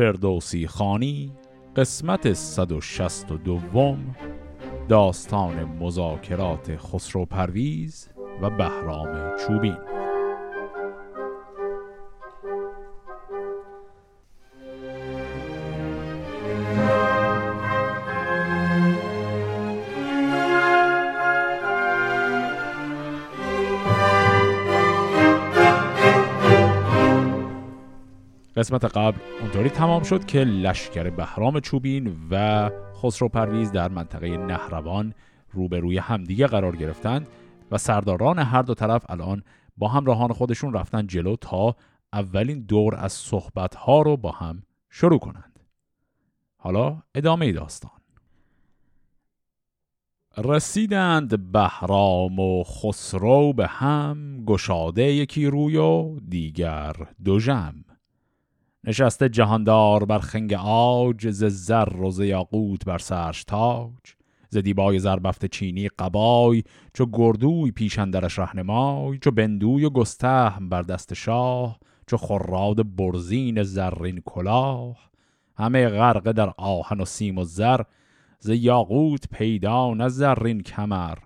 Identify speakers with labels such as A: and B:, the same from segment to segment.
A: فردوسی خانی قسمت 162 داستان مذاکرات خسرو پرویز و بهرام چوبین. قسمت قبل اونطوری تمام شد که لشکر بهرام چوبین و خسرو پرویز در منطقه نهروان روبروی همدیگه قرار گرفتند و سرداران هر دو طرف الان با همراهان خودشون رفتن جلو تا اولین دور از صحبت ها رو با هم شروع کنند. حالا ادامه داستان. رسیدند بهرام و خسرو به هم گشاده یکی روی و دیگر دو جم نشسته جهاندار بر خنگ آج ز زر و ز یاقوت بر سرش تاج. ز دیبای زربفت چینی قبای چو گردوی پیشندرش رهنمای چو بندوی و گستهم بر دست شاه چو خراد برزین زرین کلاه. همه غرقه در آهن و سیم و زر ز یاقوت پیدا نه زرین کمر.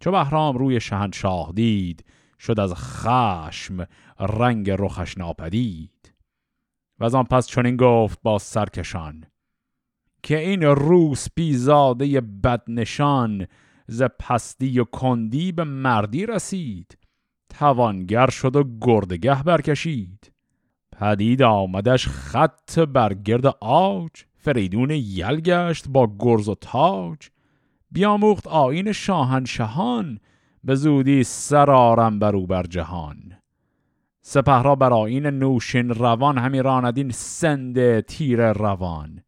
A: چو بهرام روی شهنشاه دید شد از خشم رنگ رخش ناپدید. و از آن پس چنین گفت با سرکشان که این روس پیزاده بدنشان ز پستی و کندی به مردی رسید. توانگر شد و گردگه برکشید. پدید آمدش خط بر گرد آج. فریدون یل گشت با گرز و تاج. بیاموخت آین شاهنشهان به زودی سرارم برو بر جهان. سپهرا بر آین نوشین روان همی راندین سند تیر روان.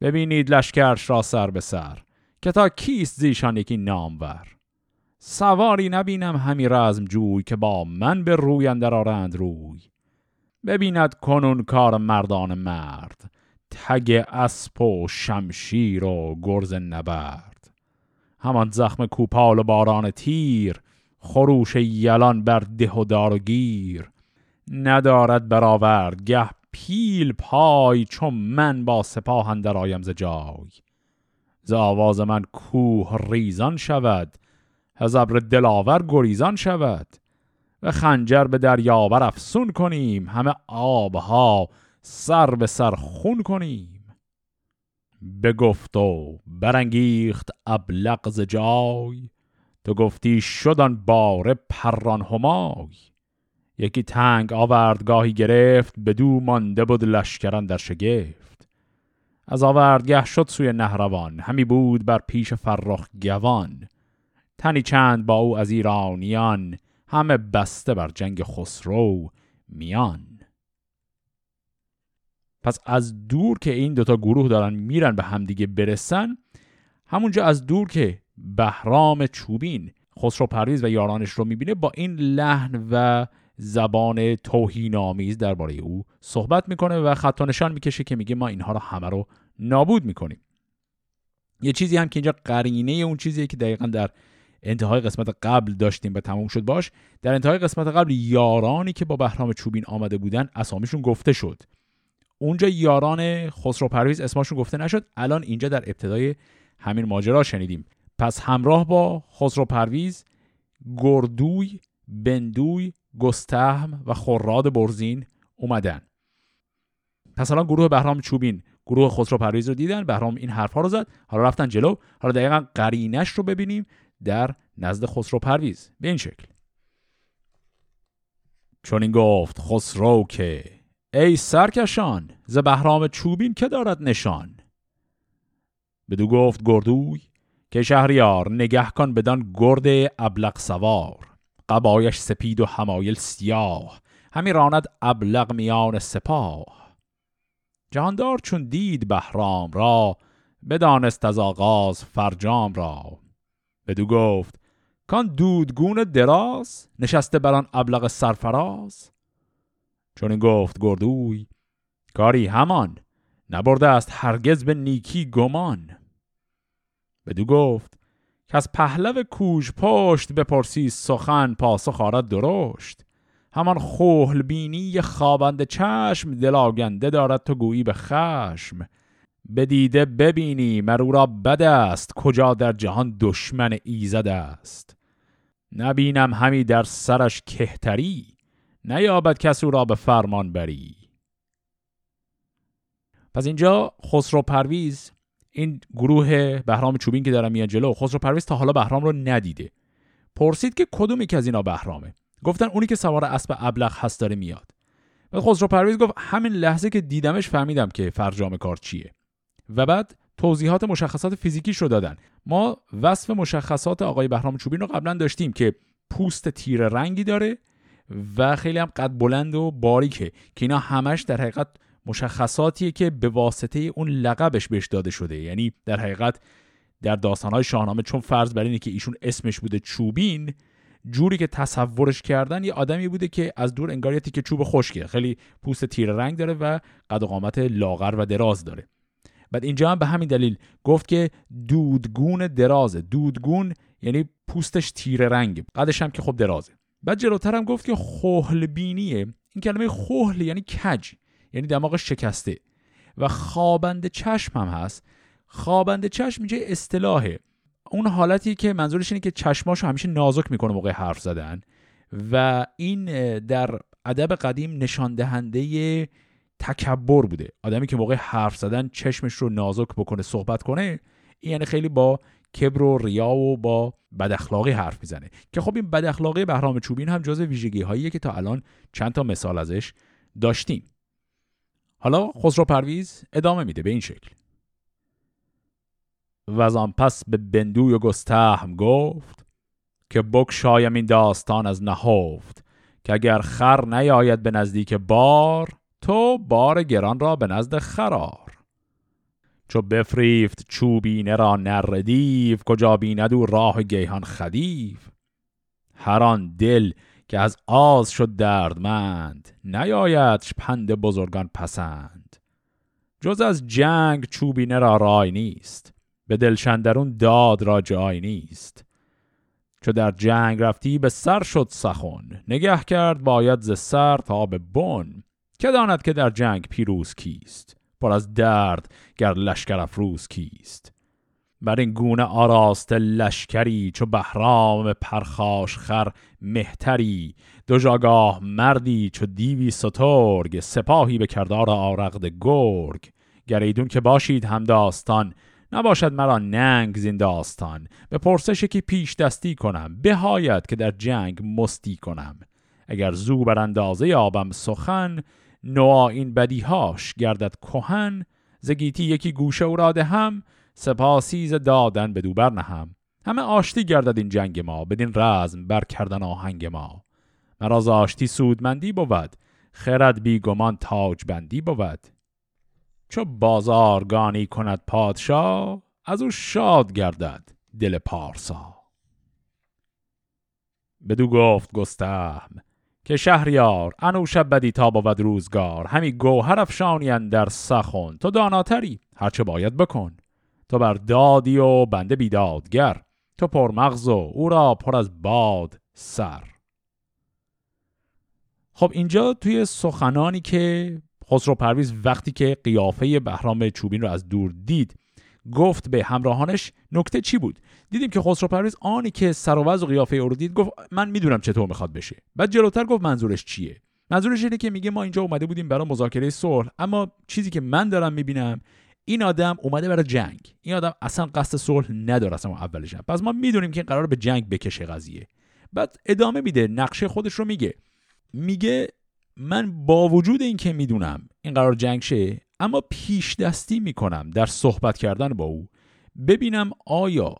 A: ببینید لشکرش را سر به سر که تا کیست زیشان یکی نامور. سواری نبینم همی رزم جوی که با من به روی اندر آرند روی. ببیند کنون کار مردان مرد تگ اسب و شمشیر و گرز نبرد. همان زخم کوپال و باران تیر خروش یلان بر ده و دار و گیر ندارد برآورد گه پیل پای چون من با سپاه اندر آیم ز جای. ز آواز من کوه ریزان شود هزبر دلاور گریزان شود. و خنجر به دریاور افسون کنیم همه آبها سر به سر خون کنیم. بگفت و برانگیخت ابلق ز جای تو گفتی شدن باره پران همای. یکی تنگ آوردگاهی گرفت بدو مانده بود لشکران در شگفت. از آوردگه شد سوی نهروان همی بود بر پیش فرخ گوان. تنی چند با او از ایرانیان همه بسته بر جنگ خسرو میان. پس از دور که این دوتا گروه دارن میرن به همدیگه برسن همونجا از دور که بهرام چوبین خسرو پرویز و یارانش رو می‌بینه با این لحن و زبان توهین آمیز درباره او صحبت می‌کنه و خط نشان می‌کشه که میگه ما اینها رو همه رو نابود می‌کنیم. یه چیزی هم که اینجا قرینه اون چیزیه که دقیقا در انتهای قسمت قبل داشتیم و تموم شد باش. در انتهای قسمت قبل یارانی که با بهرام چوبین آمده بودن اسامیشون گفته شد. اونجا یاران خسرو پرویز اسمشون گفته نشد. الان اینجا در ابتدای همین ماجرا شنیدیم. پس همراه با خسرو پرویز گردوی بندوی گستهم و خراد برزین اومدن. پس الان گروه بهرام چوبین گروه خسرو پرویز رو دیدن بهرام این حرفها رو زد حالا رفتن جلو. حالا دقیقا قرینش رو ببینیم در نزد خسرو پرویز به این شکل. چون این گفت خسرو که ای سرکشان ز بهرام چوبین که دارد نشان؟ بدو گفت گردوی که شهریار نگه کن بدان گرد ابلق سوار. قبایش سپید و همایل سیاه همی راند ابلغ میان سپاه. جهاندار چون دید بهرام را بدانست از آغاز فرجام را. بدو گفت کان دودگون دراز نشسته بران ابلغ سرفراز. چون این گفت گردوی کاری همان نبرده است هرگز به نیکی گمان. بدو گفت که از پهلو کوژ پشت بپرسی سخن پاسخ آرد درشت. همان خوهل بینی خوابند چشم دلاگنده دارد تو گویی به خشم. بدیده ببینی مرو را بد است کجا در جهان دشمن ایزد است. نبینم همی در سرش کهتری نیابد کس او را به فرمان بری. پس اینجا خسرو پرویز این گروه بهرام چوبین که دارم میان جلو خسرو پرویز تا حالا بهرام رو ندیده. پرسید که کدوم که از اینا بهرامه؟ گفتن اونی که سوار اسب ابلغ هست داره میاد. بعد خسرو پرویز گفت همین لحظه که دیدمش فهمیدم که فرجام کار چیه. و بعد توضیحات مشخصات فیزیکیش رو دادن. ما وصف مشخصات آقای بهرام چوبین رو قبلا داشتیم که پوست تیر رنگی داره و خیلی هم قد بلند و باریکه که اینا همش در حقیقت مشخصاتیه که به واسطه اون لقبش بهش داده شده. یعنی در حقیقت در داستانهای شاهنامه چون فرض بر اینه که ایشون اسمش بوده چوبین جوری که تصورش کردن یه آدمی بوده که از دور انگار یه تیکه چوب خشکه. خیلی پوست تیر رنگ داره و قد و قامت لاغر و دراز داره. بعد اینجا هم به همین دلیل گفت که دودگون درازه. دودگون یعنی پوستش تیر رنگ. قدش هم که خب درازه. بعد جلوتر هم گفت که خوهل بینیه این کلمه خوهل یعنی کج. یعنی دماغ شکسته. و خوابند چشم هم هست. خوابند چشم اینجا اصطلاحه. اون حالتی که منظورش اینه که چشماشو همیشه نازک می‌کنه موقع حرف زدن. و این در ادب قدیم نشان دهنده تکبر بوده. آدمی که موقع حرف زدن چشمش رو نازک بکنه صحبت کنه این یعنی خیلی با کبر و ریا و با بد اخلاقی حرف می‌زنه. که خب این بد اخلاقی بهرام چوبین هم جزء ویژگی هاییه که تا الان چند تا مثال ازش داشتیم. حالا خسرو پرویز ادامه میده به این شکل. و از آن پس به بندوی و گستهم گفت که بکشایم این داستان از نهفت که اگر خر نیاید به نزدیک بار تو بار گران را به نزد خرار. چو بفریفت چوبینه را نردیف کجا بیند او راه گیهان خدیف هر آن دل که از آز شد دردمند نیایدش پند بزرگان پسند. جز از جنگ چوبینه را رای نیست به دلشندرون داد را جای نیست. چو در جنگ رفتی به سر شد سخن نگه کرد باید ز سر تا به بن. که داند که در جنگ پیروز کیست؟ پر از درد گر لشکر افروز کیست؟ بر این گونه آراست لشکری چو بهرام پرخاش خر مهتری. دو جاگاه مردی چو دیوی سترگ سپاهی به کردار آرغد گرگ. گریدون که باشید هم داستان نباشد مرا ننگ زین داستان. به پرسش که پیش دستی کنم بهایت که در جنگ مستی کنم. اگر زو بر اندازه آبم سخن نوع این بدیهاش گردد کهن. زگیتی یکی گوشه او را هم سپاسیز دادن به دوبر نهم. همه آشتی گردد این جنگ ما بدین رزم بر کردن آهنگ ما. مراز آشتی سودمندی بود خرد بیگمان تاج بندی بود. چو بازارگانی کند پادشاه از او شاد گردد دل پارسا. بدو گفت گستهم که شهریار انوشب بدی تا بود روزگار. همی گوهر افشانی در سخن. تو داناتری هرچه باید بکن. تو بر دادی و بنده بیدادگر. تو پرمغز و او را پر از باد سر. خب اینجا توی سخنانی که خسرو پرویز وقتی که قیافه بهرام چوبین رو از دور دید گفت به همراهانش نکته چی بود؟ دیدیم که خسرو پرویز آنی که سر و قیافه او رو دید گفت من می‌دونم چطور می‌خواد بشه. بعد جلوتر گفت منظورش چیه؟ منظورش اینه که میگه ما اینجا اومده بودیم برای مذاکره صلح اما چیزی که من دارم می‌بینم این آدم اومده برای جنگ. این آدم اصلا قصد صلح نداره اصلا اولش پس ما می‌دونیم که این قرار به جنگ بکشه قضیه. بعد ادامه میده نقشه خودش رو میگه. میگه من با وجود اینکه می‌دونم این قرار جنگ شه اما پیش دستی می‌کنم در صحبت کردن با او. ببینم آیا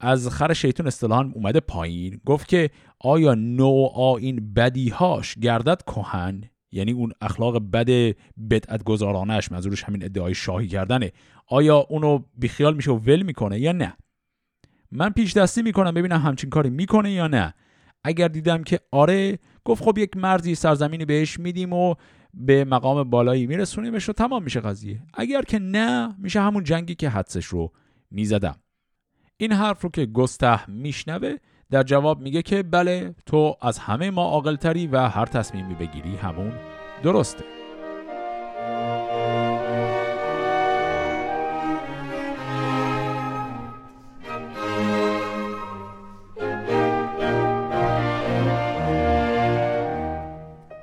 A: از خر شیطون اصطلاحا اومده پایین. گفت که آیا نوع این بدیهاش گردد کهن؟ یعنی اون اخلاق بد بدعت گذارانش منظورش همین ادعای شاهی کردنه. آیا اونو بیخیال میشه و ول می‌کنه یا نه؟ من پیش دستی می‌کنم ببینم همچین کاری می‌کنه یا نه. اگر دیدم که آره گفت خب یک مرزی سرزمینی بهش میدیم و به مقام بالایی میرسونیمش و تمام میشه قضیه. اگر که نه میشه همون جنگی که حدسش رو می‌زدم. این حرف رو که گسته میشنوه در جواب میگه که بله تو از همه ما عاقلتری و هر تصمیمی بگیری همون درسته.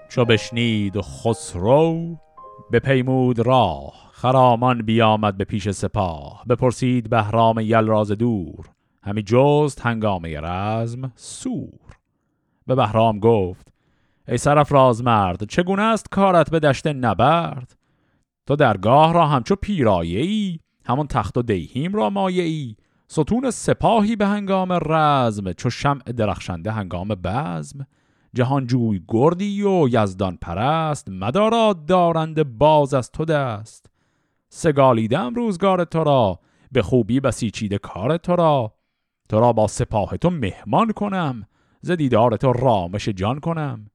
A: چو بشنید خسرو به پیمود راه. خرامان بیامد به پیش سپاه. بپرسید بهرام یلراز دور. همی جست هنگامه رزم سور. به بهرام گفت ای سرف مرد چگونه است کارت به دشت نبرد؟ تو درگاه را همچو پیرایه ای همون تخت و دیهیم را مایه ای ستون سپاهی به هنگام رزم چو شمع درخشنده هنگام بزم. جهانجوی گردی و یزدان پرست مداراد دارند باز از تو دست. سگالیدم روزگار تو را به خوبی بسیچیده کار تو را. تو را با سپاه تو مهمان کنم ز دیدار تو رامش جان کنم.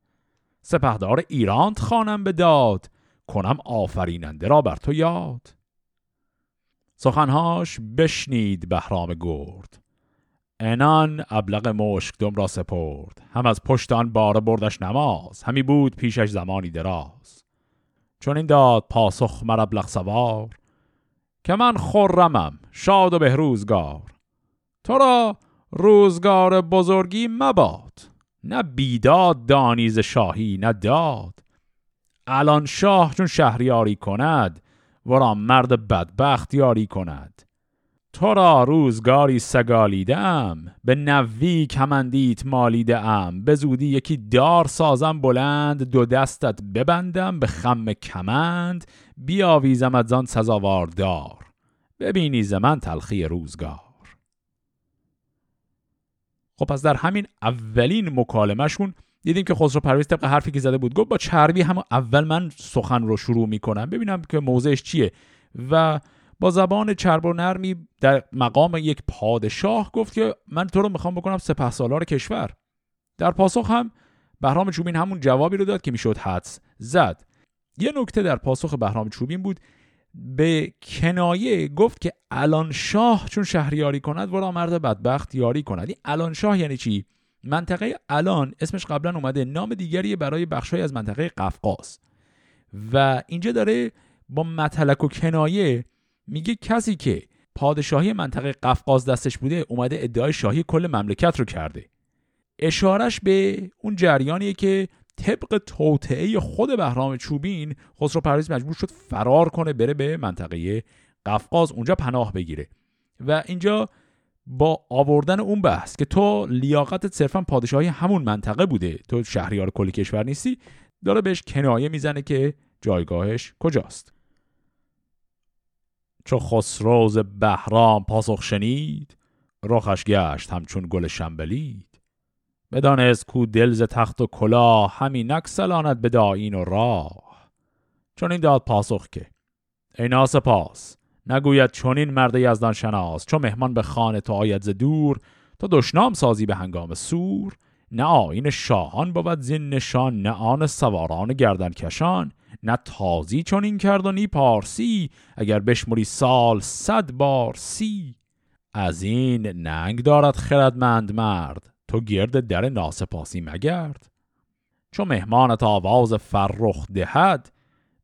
A: سپهدار ایرانت خانم به داد کنم آفریننده را بر تو یاد. سخنهاش بشنید بهرام گرد. انان ابلغ مشکدم را سپرد هم از پشت آن باره بردش نماز همی بود پیشش زمانی دراز. چون این داد پاسخ مر ابلغ سوار که من خرمم شاد و بهروزگار. تو را روزگار بزرگی مباد. نه بیداد دانیز شاهی نه داد. الان شاه چون شهریاری کند ورا مرد بدبخت یاری کند. تو را روزگاری سگالیدم به نوی کمندیت مالیده ام به زودی یکی دار سازم بلند دو دستت ببندم. به خم کمند بیاویزم از آن سزاوار دار. ببینی ز من تلخی روزگار. خب پس در همین اولین مکالمهشون دیدیم که خسرو پرویز طبق حرفی که زده بود گفت با چربی هم اول من سخن رو شروع می‌کنم. ببینم که موضعش چیه. و با زبان چرب و نرمی در مقام یک پادشاه گفت که من تو رو می‌خوام بکنم سپه سالار کشور. در پاسخ هم بهرام چوبین همون جوابی رو داد که می‌شد حدس زد. یه نکته در پاسخ بهرام چوبین بود به کنایه گفت که الان شاه چون شهریاری کند ورا مرد بدبخت یاری کند. این الان شاه یعنی چی؟ منطقه الان اسمش قبلا اومده نام دیگری برای بخشای از منطقه قفقاز. و اینجا داره با متلک و کنایه میگه کسی که پادشاهی منطقه قفقاز دستش بوده اومده ادعای شاهی کل مملکت رو کرده. اشارش به اون جریانیه که طبق توطعه خود بهرام چوبین خسرو پرویز مجبور شد فرار کنه بره به منطقه قفقاز اونجا پناه بگیره. و اینجا با آوردن اون بحث که تو لیاقتت صرفا پادشاهی همون منطقه بوده تو شهریار کلی کشور نیستی داره بهش کنایه می‌زنه که جایگاهش کجاست. چو خسروز بهرام پاسخ شنید رخش گشت همچون گل شنبلید. بدانست کو دلز تخت و کلاه همی نکسلاند به داین و راه. چون این داد پاسخ که ای ناسپاس نگوید چونین مرد یزدان شناس چون مهمان به خانه تو آید ز دور تو دشنام سازی به هنگام سور. نه آین شاهان بود زین نشان نه آن سواران گردن کشان. نه تازی چون این کرد و نی پارسی اگر بشمری سال صد بار سی. از این ننگ دارد خردمند مرد تو گرد در ناسپاسی مگرد. چون مهمانت آواز فرخ دهد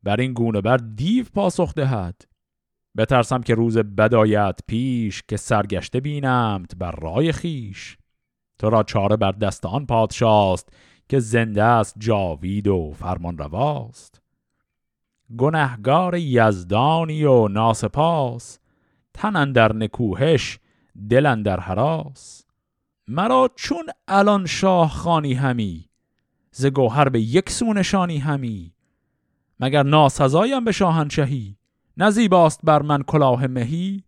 A: بر این گونه بر دیو پاسخ دهد. بترسم که روز بدایت پیش که سرگشته بینمت بر رای خیش تو را چاره بر دست آن پادشاست که زنده است جاوید و فرمان رواست. گنهگار یزدانی و ناسپاس تن در نکوهش دل در حراس. مرا چون الان شاه خانی همی ز گوهر به یک سو نشانی همی. مگر ناسزایم به شاهنشهی نزیباست بر من کلاه مهی.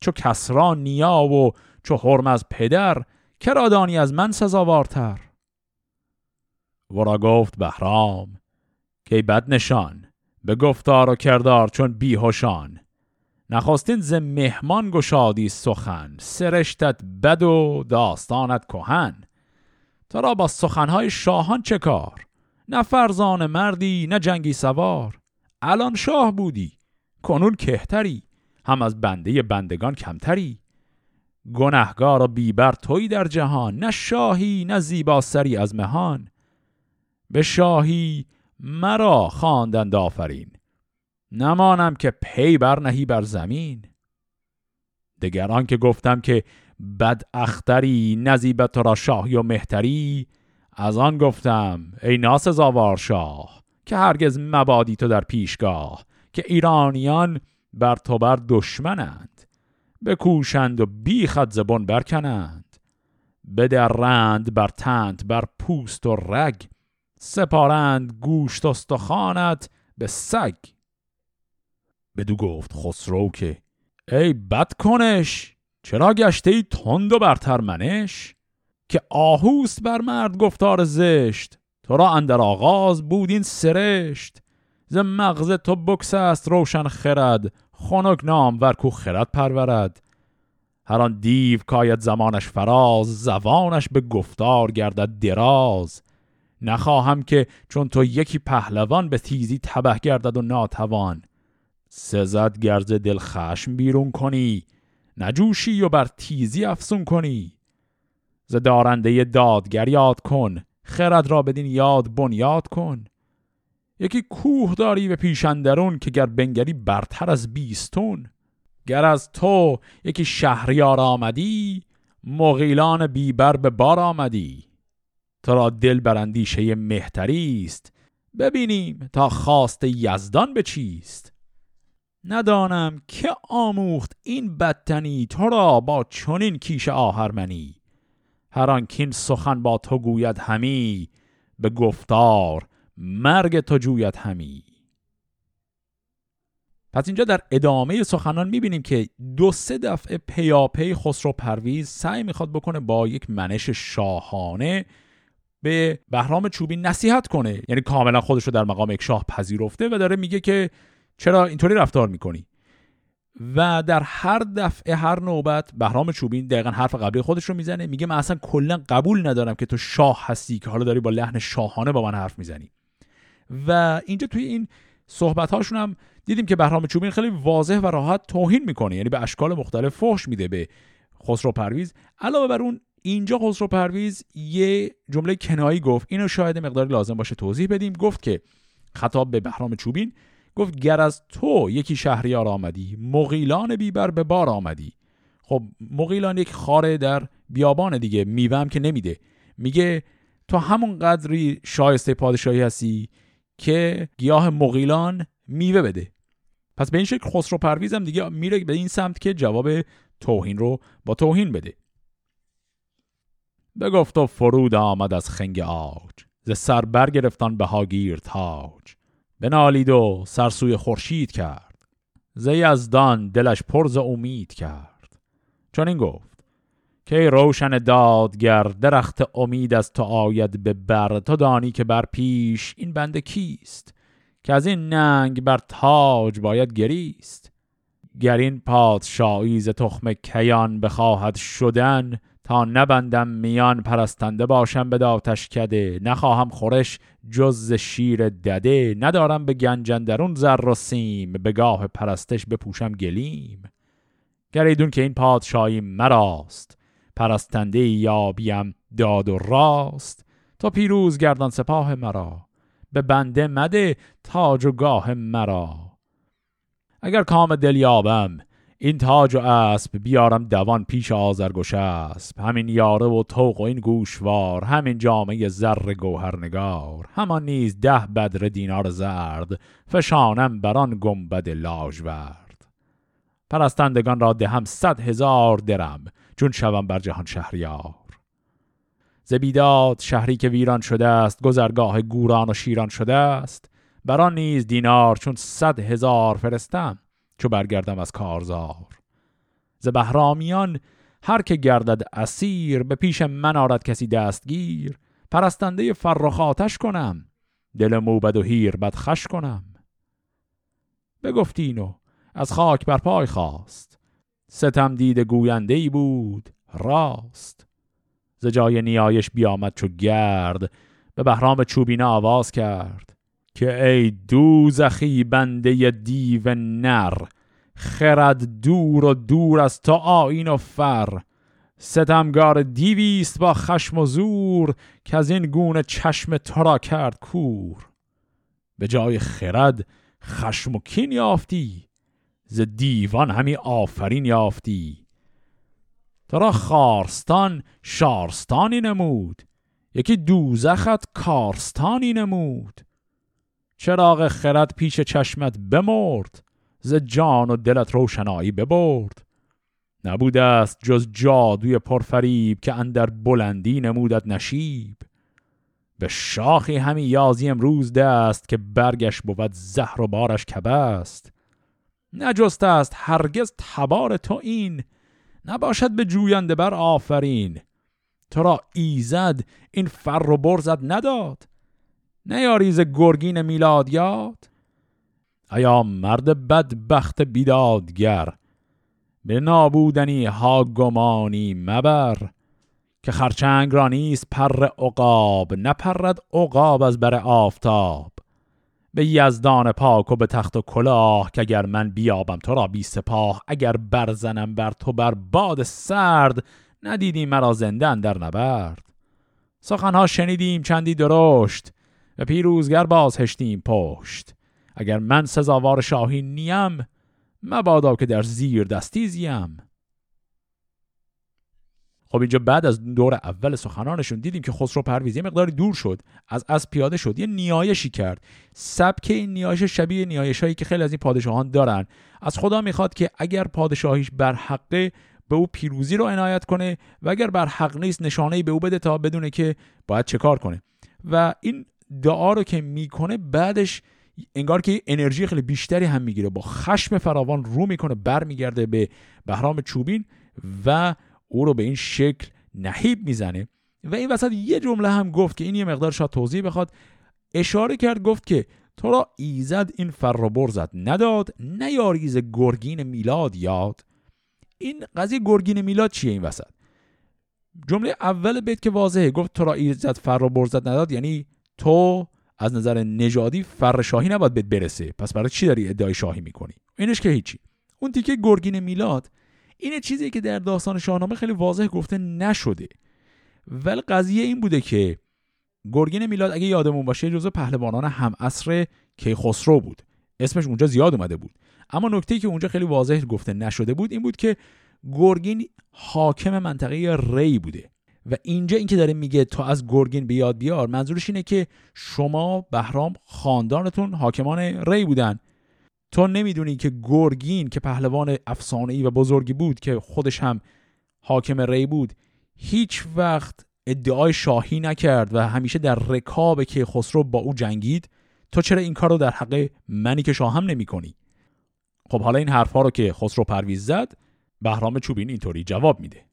A: چو کسرا نیا و چو حرم از پدر کرادانی از من سزاوارتر؟ ورا گفت بهرام که بد نشان به گفتار و کردار چون بیهوشان. نخواستین ز مهمان گشادی سخن سرشتت بد و داستانت کهن. تو را با سخنهای شاهان چه کار؟ نه فرزان مردی نه جنگی سوار. الان شاه بودی کنون کهتری. هم از بنده بندگان کمتری. گنهگار و بیبر توی در جهان نه شاهی نه زیبا سری از مهان. به شاهی مرا خواندند آفرین. نمانم که پی بر نهی بر زمین. دگران که گفتم که بد اختری نزیبت را شاهی و مهتری از آن گفتم ای ناسزاوار شاه که هرگز مبادی تو در پیشگاه که ایرانیان بر تو بر دشمنند. بکوشند و بیخد زبون برکنند. بدرند بر تند بر پوست و رگ. سپارند گوشت استخوانت به سگ. بدو گفت خسرو که ای بد کنش چرا گشته ای تند و برتر منش؟ که آهوست بر مرد گفتار زشت تو را اندر آغاز بود این سرشت. ز مغز تو بکس است روشن خرد خنک نام ورکو خرد پرورد. هر آن دیو کاید زمانش فراز زبانش به گفتار گردد دراز. نخواهم که چون تو یکی پهلوان به تیزی تبه گردد و ناتوان. سزد گرز دل خشم بیرون کنی نجوشی و بر تیزی افسون کنی. ز دارنده دادگر یاد کن خرد را بدین یاد بنیاد کن. یکی کوه داری به پیشندرون که گر بنگری برتر از بیستون. گر از تو یکی شهریار آمدی مغیلان بیبر به بار آمدی. تو را دل برندیشه مهتری است ببینیم تا خواست یزدان به چیست. ندانم که آموخت این بدتنی تو را با چنین کیش آهرمنی. هر آن کین سخن با تو گوید همی به گفتار مرگ تو جوید همی. پس اینجا در ادامه سخنان می‌بینیم که دو سه دفعه پیاپی خسرو پرویز سعی می‌خواد بکنه با یک منش شاهانه به بهرام چوبین نصیحت کنه. یعنی کاملا خودش رو در مقام یک شاه پذیرفته و داره میگه که چرا اینطوری رفتار می‌کنی؟ و در هر دفعه هر نوبت بهرام چوبین دقیقا حرف قبلی خودش رو می‌زنه میگه من اصلا کلا قبول ندارم که تو شاه هستی که حالا داری با لحن شاهانه با من حرف می‌زنی. و اینجا توی این صحبت هاشون هم دیدیم که بهرام چوبین خیلی واضح و راحت توهین می‌کنه یعنی به اشکال مختلف فحش میده به خسرو پرویز. علاوه بر اون اینجا خسرو پرویز یه جمله کنایی گفت. اینو شاید مقداری لازم باشه توضیح بدیم. گفت که خطاب به بهرام چوبین گفت گر از تو یکی شهریار آمدی مغیلان بیبر به بار آمدی. خب مغیلان یک خاره در بیابان دیگه میوهم که نمیده. میگه تو همون قدری شایسته پادشاهی هستی که گیاه مغیلان میوه بده. پس به این شکل خسرو پرویزم دیگه میره به این سمت که جواب توهین رو با توهین بده. بگفت و فرود آمد از خنگ آج ز سر برگرفتان بهاگیر تاج. بنالید و سرسوی خورشید کرد. زی از دان دلش پرز امید کرد. چون این گفت که روشن دادگر درخت امید از تو آید به بر. تو دانی که بر پیش این بنده کیست که از این ننگ بر تاج باید گریست. گر این پادشاهی ز تخم کیان بخواهد شدن تا نبندم میان پرستنده باشم به داتش کده. نخواهم خورش جز شیر دده. ندارم به گنجندرون زر و سیم. به گاه پرستش بپوشم گلیم. گریدون که این پادشاهی مراست. پرستنده یابیم داد و راست. تا پیروز گردان سپاه مرا. به بنده مده تاج و گاه مرا. اگر کام دل یابم این تاج و اسب بیارم دوان پیش آزرگوش اسب همین یاره و توق و این گوشوار همین جامعه زر گوهرنگار. همان نیز ده بدر دینار زرد فشانم بران گنبد لاژورد پرستندگان را دهم صد هزار درم چون شوم بر جهان شهریار. زبیداد شهری که ویران شده است گذرگاه گوران و شیران شده است بران نیز دینار چون صد هزار فرستم. چو برگردم از کارزار. ز بهرامیان هر که گردد اسیر به پیش من آرد کسی دستگیر. پرستنده فرخاتش کنم دل موبد و هیر بدخش کنم. بگفتینو از خاک بر پای خواست ستم دید گوینده ای بود راست. ز جای نیایش بیامد چو گرد به بهرام چوبینه آواز کرد. که ای دوزخی بنده دیو نر خرد دور و دور از تا آین و فر. ستمگار دیویست با خشم و زور که از این گونه چشم تو را کرد کور. به جای خرد خشم و کین یافتی ز دیوان همی آفرین یافتی. تو را خارستان شارستانی نمود یکی دوزخت کارستانی نمود. چراغ خرد پیش چشمت بمرد ز جان و دلت روشنایی ببرد. نبوده است جز جادوی پرفریب که اندر بلندی نمودت نشیب. به شاخی همی یازی امروز دست که برگش بود زهر و بارش کبه است نجست است هرگز تبار تو این نباشد به جوینده بر آفرین. تو را ایزد این فر و برزد نداد. نیاریز گرگین میلاد یاد؟ ایا مرد بدبخت بیدادگر به نابودنی ها گمانی مبر؟ که خرچنگ را نیست پر عقاب نپرد عقاب از بر آفتاب. به یزدان پاک و به تخت و کلاه که اگر من بیابم تو را بی سپاه اگر برزنم بر تو بر باد سرد ندیدیم مرا زنده در نبرد. سخنها شنیدیم چندی درشت و پیروزگر باز هشتیم پشت. اگر من سزاوار شاهی نیم مبادا که در زیر دستی زیم. خب اینجا بعد از دور اول سخنانشون دیدیم که خسرو پرویز یه مقداری دور شد از از پیاده شد یه نیایشی کرد. سبک این نیایش شبیه نیایش هایی که خیلی از این پادشاهان دارن. از خدا می‌خواد که اگر پادشاهیش بر حقه به او پیروزی رو عنایت کنه و اگر بر حق نیست نشانه به او بده تا بدونه که باید چه کار کنه. و این دعا رو که می‌کنه بعدش انگار که انرژی خیلی بیشتری هم می‌گیره. با خشم فراوان رو می‌کنه برمیگرده به بهرام چوبین و او رو به این شکل نهیب می‌زنه. و این وسط یه جمله هم گفت که این یه مقدار شاید توضیح بخواد. اشاره کرد گفت که تو را ایزد این فر برزد نداد نیاریز گرگین میلاد یاد. این قضیه گرگین میلاد چیه این وسط؟ جمله اول بیت که واضحه گفت تو را ایزد فر برزد نداد یعنی تو از نظر نژادی فر شاهی نباید بهت برسه. پس برای چی داری ادعای شاهی می‌کنی؟ اینش که هیچی. اون تیکه گرگین میلاد این چیزی که در داستان شاهنامه خیلی واضح گفته نشده. ولی قضیه این بوده که گرگین میلاد اگه یادمون باشه جزو پهلوانان هم عصر کیخسرو بود. اسمش اونجا زیاد اومده بود. اما نکته که اونجا خیلی واضح گفته نشده بود این بود که گرگین حاکم منطقه ری بوده. و اینجا اینکه داره میگه تو از گرگین بیاد بیار منظورش اینه که شما بهرام خاندانتون حاکمان ری بودن تو نمی‌دونی که گرگین که پهلوان افسانه‌ای و بزرگی بود که خودش هم حاکم ری بود هیچ وقت ادعای شاهی نکرد و همیشه در رکاب که خسرو با او جنگید تو چرا این کار رو در حق منی که شاهم نمی کنی؟ خب حالا این حرفها رو که خسرو پرویز زد بهرام چوبین اینطوری جواب میده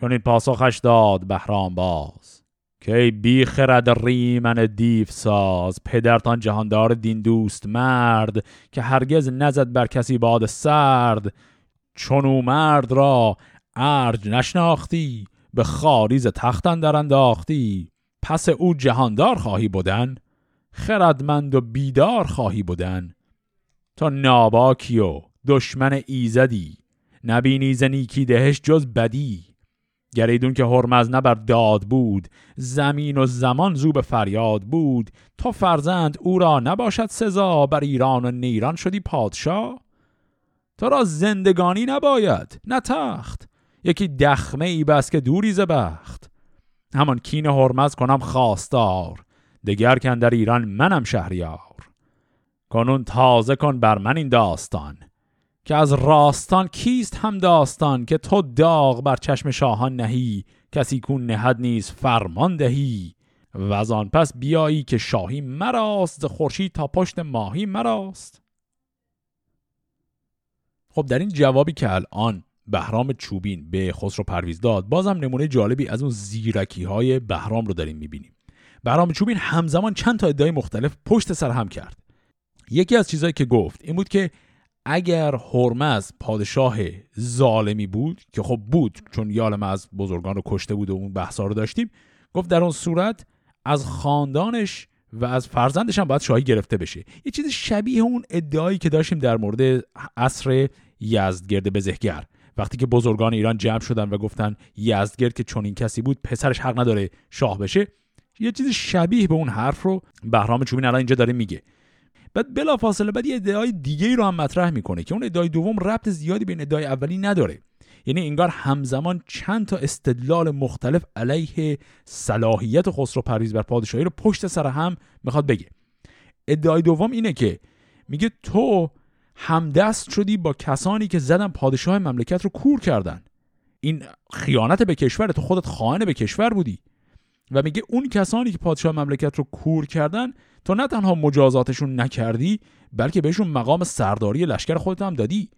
A: چون این پاسخش داد بهرام باز. که بی خرد ریمن دیف ساز پدرتان جهاندار دین دوست مرد که هرگز نزد بر کسی باد سرد. چون او مرد را ارج نشناختی به خاریز تختن در انداختی. پس او جهاندار خواهی بودن خردمند و بیدار خواهی بودن تا ناباکی و دشمن ایزدی نبینی زنیکی دهش جز بدی. گریدون که هرمز بر داد بود. زمین و زمان زو به فریاد بود. تا فرزند او را نباشد سزا بر ایران و نیران شدی پادشاه؟ تو را زندگانی نباید نه تخت. یکی دخمه ای بس که دوری ز بخت. همان کین هرمز کنم خواستار. دگر کن در ایران منم شهریار. کنون تازه کن بر من این داستان. که از راستان کیست هم داستان که تو داغ بر چشم شاهان نهی؟ کسی کون نهد نیست فرمان دهی؟ و از آن پس بیایی که شاهی مراست خورشید تا پشت ماهی مراست. خب در این جوابی که الان بهرام چوبین به خسرو پرویز داد بازم نمونه جالبی از اون زیرکی های بهرام رو داریم می‌بینیم. بهرام چوبین همزمان چند تا ادعای مختلف پشت سر هم کرد. یکی از چیزهایی که گفت این بود که اگر هرمز پادشاه ظالمی بود که خب بود چون یالم از بزرگان رو کشته بود و اون بحثا رو داشتیم گفت در اون صورت از خاندانش و از فرزندش هم باید شاهی گرفته بشه. یه چیز شبیه اون ادعایی که داشتیم در مورد عصر یزدگرد بزهگر. وقتی که بزرگان ایران جمع شدن و گفتن یزدگرد که چنین کسی بود پسرش حق نداره شاه بشه یه چیز شبیه به اون حرف رو بهرام چوبین الان اینجا داره میگه. بعد بلافاصله بعد یه ادعای دیگه ای رو هم مطرح می‌کنه که اون ادعای دوم ربط زیادی به ادعای اولی نداره. یعنی انگار همزمان چند تا استدلال مختلف علیه صلاحیت خسرو پرویز بر پادشاهی رو پشت سر هم می‌خواد بگه. ادعای دوم اینه که میگه تو همدست شدی با کسانی که زدن پادشاه مملکت رو کور کردن. این خیانت به کشور تو خودت خائن به کشور بودی. و میگه اون کسانی که پادشاه مملکت رو کور کردن تو نه تنها مجازاتشون نکردی بلکه بهشون مقام سرداری لشکر خودت هم دادی.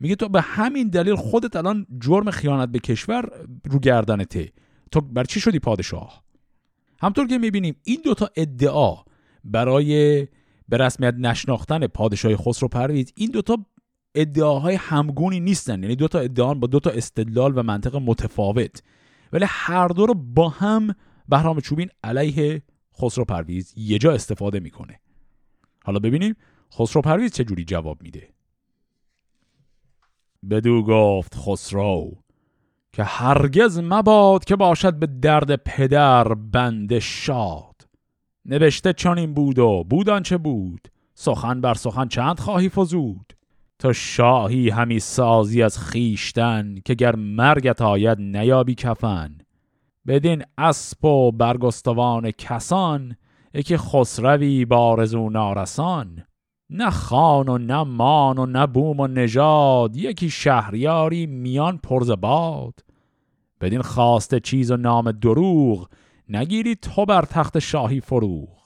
A: میگه تو به همین دلیل خودت الان جرم خیانت به کشور رو گردنته. تو بر چی شدی پادشاه؟ همطور که می‌بینیم این دوتا ادعا برای به رسمیت نشناختن پادشاهی خسرو پرویز این دوتا ادعاهای همگونی نیستن. یعنی دوتا ادعا با دوتا استدلال و منطق متفاوت. ولی هر دو رو با هم بهرام چوبین علیه خسرو پرویز یه جا استفاده می‌کنه. حالا ببینیم خسرو پرویز چه جوری جواب میده. بدو گفت خسرو که هرگز مباد که باشد به درد پدر بند شاد. نوشته چنین بود و بودان چه بود. سخن بر سخن چند خواهی فزود. تو شاهی همی سازی از خیشتن که گر مرگت آید نیابی کفن. بدین اسب و برگستوان کسان یکی خسروی بارزو نارسان. نه خان و نه مان و نه بوم و نژاد یکی شهریاری میان پرز باد. بدین خواسته چیز و نام دروغ نگیری تو بر تخت شاهی فروغ.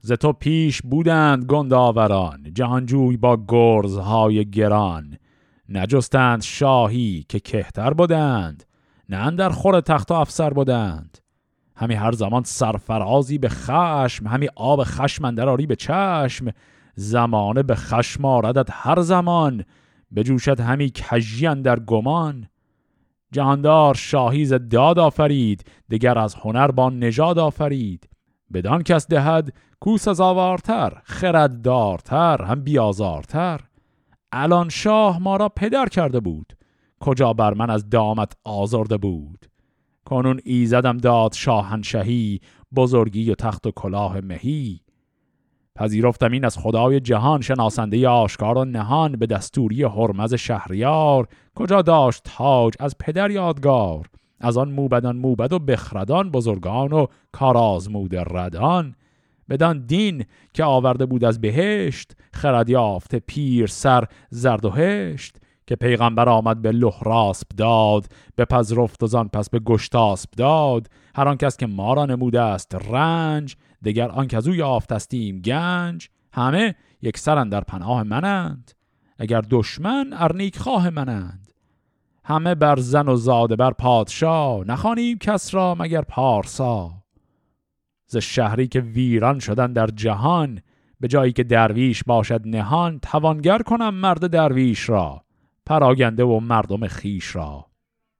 A: ز تو پیش بودند گنداوران جهانجوی با گرزهای گران. نجستند شاهی که کهتر بودند نه در خور تخت افسر بودند. همی هر زمان سرفرازی به خشم همی آب خشم آری به چشم. زمانه به خشم آردد هر زمان بجوشد همی کجی در گمان. جهاندار شاهی ز داد آفرید دگر از هنر با نژاد آفرید. بدان کس دهد کو سزاوارتر خرددارتر هم بیازارتر. الان شاه ما را پدر کرده بود. کجا بر من از دامت آزرده بود؟ کنون ایزدم داد شاهنشهی بزرگی و تخت و کلاه مهی. پذیرفتم این از خدای جهان شناسنده آشکار و نهان به دستوری حرمز شهریار. کجا داشت تاج از پدر یادگار؟ از آن موبدان موبد و بخردان بزرگان و کارازمود ردان. بدان دین که آورده بود از بهشت خرد یافته پیر سر زرد و هشت. که پیغمبر آمد به لحراسب داد به پذرفت و زان پس به گشتاسب داد. هر آن کس که ما را نموده است رنج دگر آن که از او یافتستیم گنج. همه یک سرن در پناه منند اگر دشمن ارنیک خواه منند. همه بر زن و زاده بر پادشاه نخوانیم کس را مگر پارسا. ز شهری که ویران شدن در جهان به جایی که درویش باشد نهان توانگر کنم مرد درویش را. پراگنده و مردم خیش را.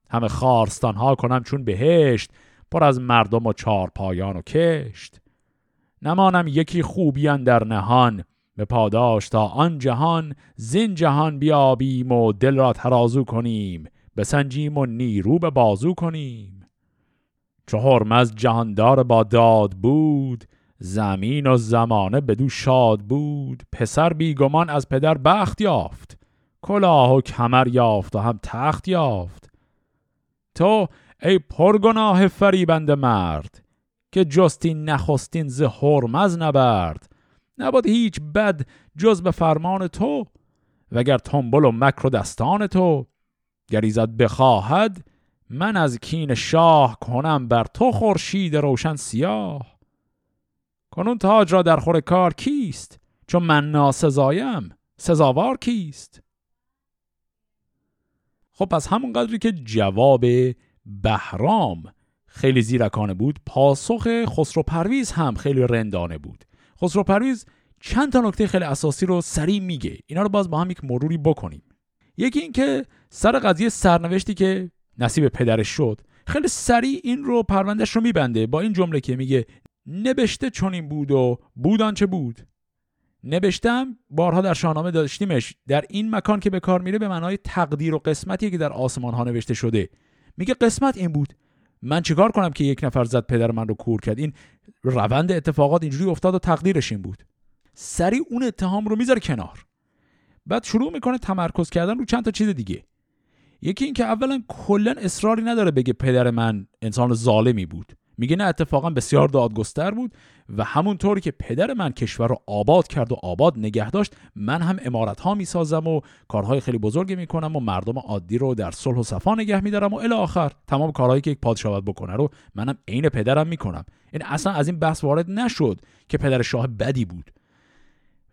A: همه خارستان ها کنم چون بهشت پر از مردم و چارپایان و کشت. نمانم یکی خوبیان در نهان به پاداش تا آن جهان زین جهان بیابیم و دل را ترازو کنیم بسنجیم و نیرو به بازو کنیم. چو هرمز جهاندار با داد بود زمین و زمانه بدو شاد بود پسر بیگمان از پدر بخت یافت. کلاه و کمر یافت و هم تخت یافت. تو ای پرگناه فریبند مرد که جستین نخستین ز هرمز نبرد نباد هیچ بد جز به فرمان تو وگر تنبل و مکر و دستان تو. گریزت بخواهد من از کین شاه کنم بر تو خورشید روشن سیاه. کنون تاج را در خور کار کیست؟ چون من ناسزایم سزاوار کیست؟ خب پس همون قدری که جواب بهرام خیلی زیرکانه بود پاسخ خسرو پرویز هم خیلی رندانه بود. خسرو پرویز چند تا نکته خیلی اساسی رو سریع میگه. اینا رو باز با هم یک مروری بکنیم. یکی اینکه سر قضیه سرنوشتی که نصیب پدرش شد خیلی سریع این رو پروندهش رو میبنده با این جمله که میگه نبشته چنین بود و بودان چه بود؟ نوشتم بارها در شاهنامه داشتیمش. در این مکان که به کار میره به معنای تقدیر و قسمتی که در آسمان ها نوشته شده. میگه قسمت این بود. من چیکار کنم که یک نفر زد پدر من رو کور کرد؟ این روند اتفاقات اینجوری افتاد و تقدیرش این بود. سری اون اتهام رو می‌ذاره کنار. بعد شروع می‌کنه تمرکز کردن رو چند تا چیز دیگه. یکی اینکه اولا کلا اصراری نداره بگه پدر من انسان ظالمی بود. میگه نه اتفاقا بسیار دادگستر بود. و همونطوری که پدر من کشور رو آباد کرد و آباد نگه داشت من هم امارت ها می‌سازم و کارهای خیلی بزرگی می‌کنم و مردم عادی رو در صلح و صفا نگه میدارم و الی آخر تمام کارهایی که یک پادشاه باید بکنه رو منم عین پدرم می‌کنم. این اصلا از این بحث وارد نشد که پدر شاه بدی بود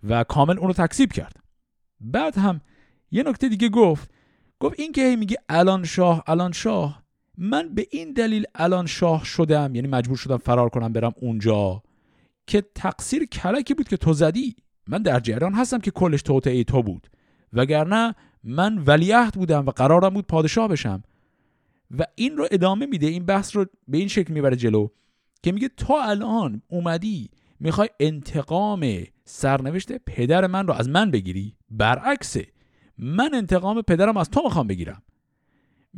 A: و کامل اونو تکذیب کرد. بعد هم یه نکته دیگه گفت گفت این که میگه الان شاه الان شاه من به این دلیل الان شاه شدم یعنی مجبور شدم فرار کنم برم اونجا. که تقصیر کلکی بود که تو زدی. من در جریان هستم که کلش توطعه تو بود. وگرنه من ولیعهد بودم و قرارم بود پادشاه بشم. و این رو ادامه میده این بحث رو به این شکل می‌بره جلو که میگه تو الان اومدی می‌خوای انتقام سرنوشت پدر من رو از من بگیری؟ برعکسه. من انتقام پدرم از تو می‌خوام بگیرم.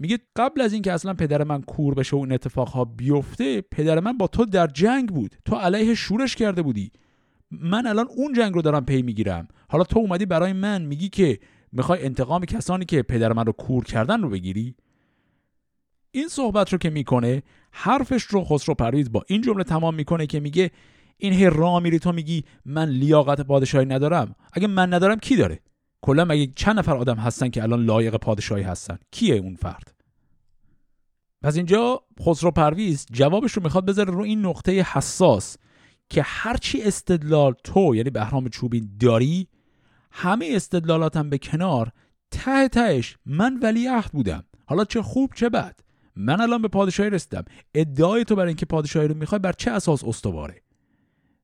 A: میگه قبل از اینکه اصلا پدر من کور بشه و این اتفاقها بیفته پدر من با تو در جنگ بود. تو علیه شورش کرده بودی. من الان اون جنگ رو دارم پی می‌گیرم. حالا تو اومدی برای من میگی که می‌خوای انتقام کسانی که پدر من رو کور کردن رو بگیری؟ این صحبت رو که می‌کنه حرفش رو خسرو پرویز با این جمله تمام می‌کنه که میگه این هی را میری تو میگی من لیاقت پادشاهی ندارم. اگه من ندارم کی داره؟ کلا مگه چند نفر آدم هستن که الان لایق پادشاهی هستن؟ کیه اون فرد؟ پس اینجا خسرو پرویز جوابش رو می‌خواد بذاره رو این نقطه حساس که هرچی استدلال تو یعنی بهرام چوبین داری همه استدلالاتم به کنار ته تهش من ولیعهد بودم. حالا چه خوب چه بد. من الان به پادشاهی رسیدم. ادعای تو برای اینکه پادشاهی رو می‌خوای بر چه اساس استواره؟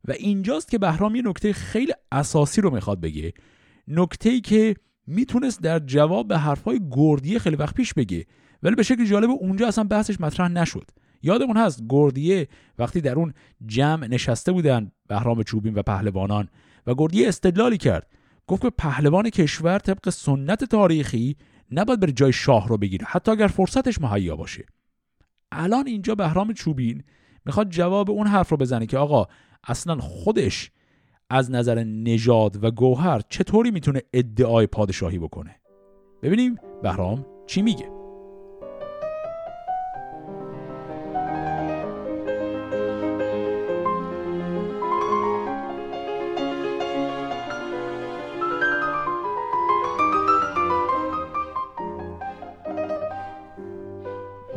A: و اینجاست که بهرام یه نکته خیلی اساسی رو می‌خواد بگه. نکته ای که می‌تونست در جواب به حرفای گردیه خیلی وقت پیش بگه ولی به شکل جالب اونجا اصلا بحثش مطرح نشد. یادمون هست گردیه وقتی در اون جمع نشسته بودن بهرام چوبین و پهلوانان و گردیه استدلالی کرد. گفت که پهلوان کشور طبق سنت تاریخی نباید بر جای شاه رو بگیره حتی اگر فرصتش مهیا باشه. الان اینجا بهرام چوبین می‌خواد جواب اون حرف رو بزنه که آقا اصلا خودش از نظر نژاد و گوهر چطوری می‌تونه ادعای پادشاهی بکنه؟ ببینیم بهرام چی میگه.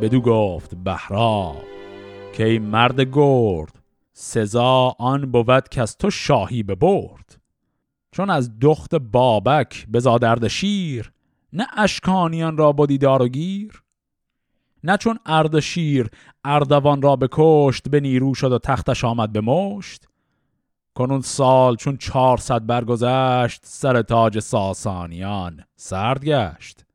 A: بدو گفت بهرام که مرد گرد؟ سزا آن بود که از تو شاهی ببرد. چون از دخت بابک بزادرد شیر نه اشکانیان را با دیدار و گیر. نه چون اردشیر اردوان را بکشت به نیرو شد و تختش آمد به مشت. کنون سال چون چهارصد برگذشت سر تاج ساسانیان سرد گشت.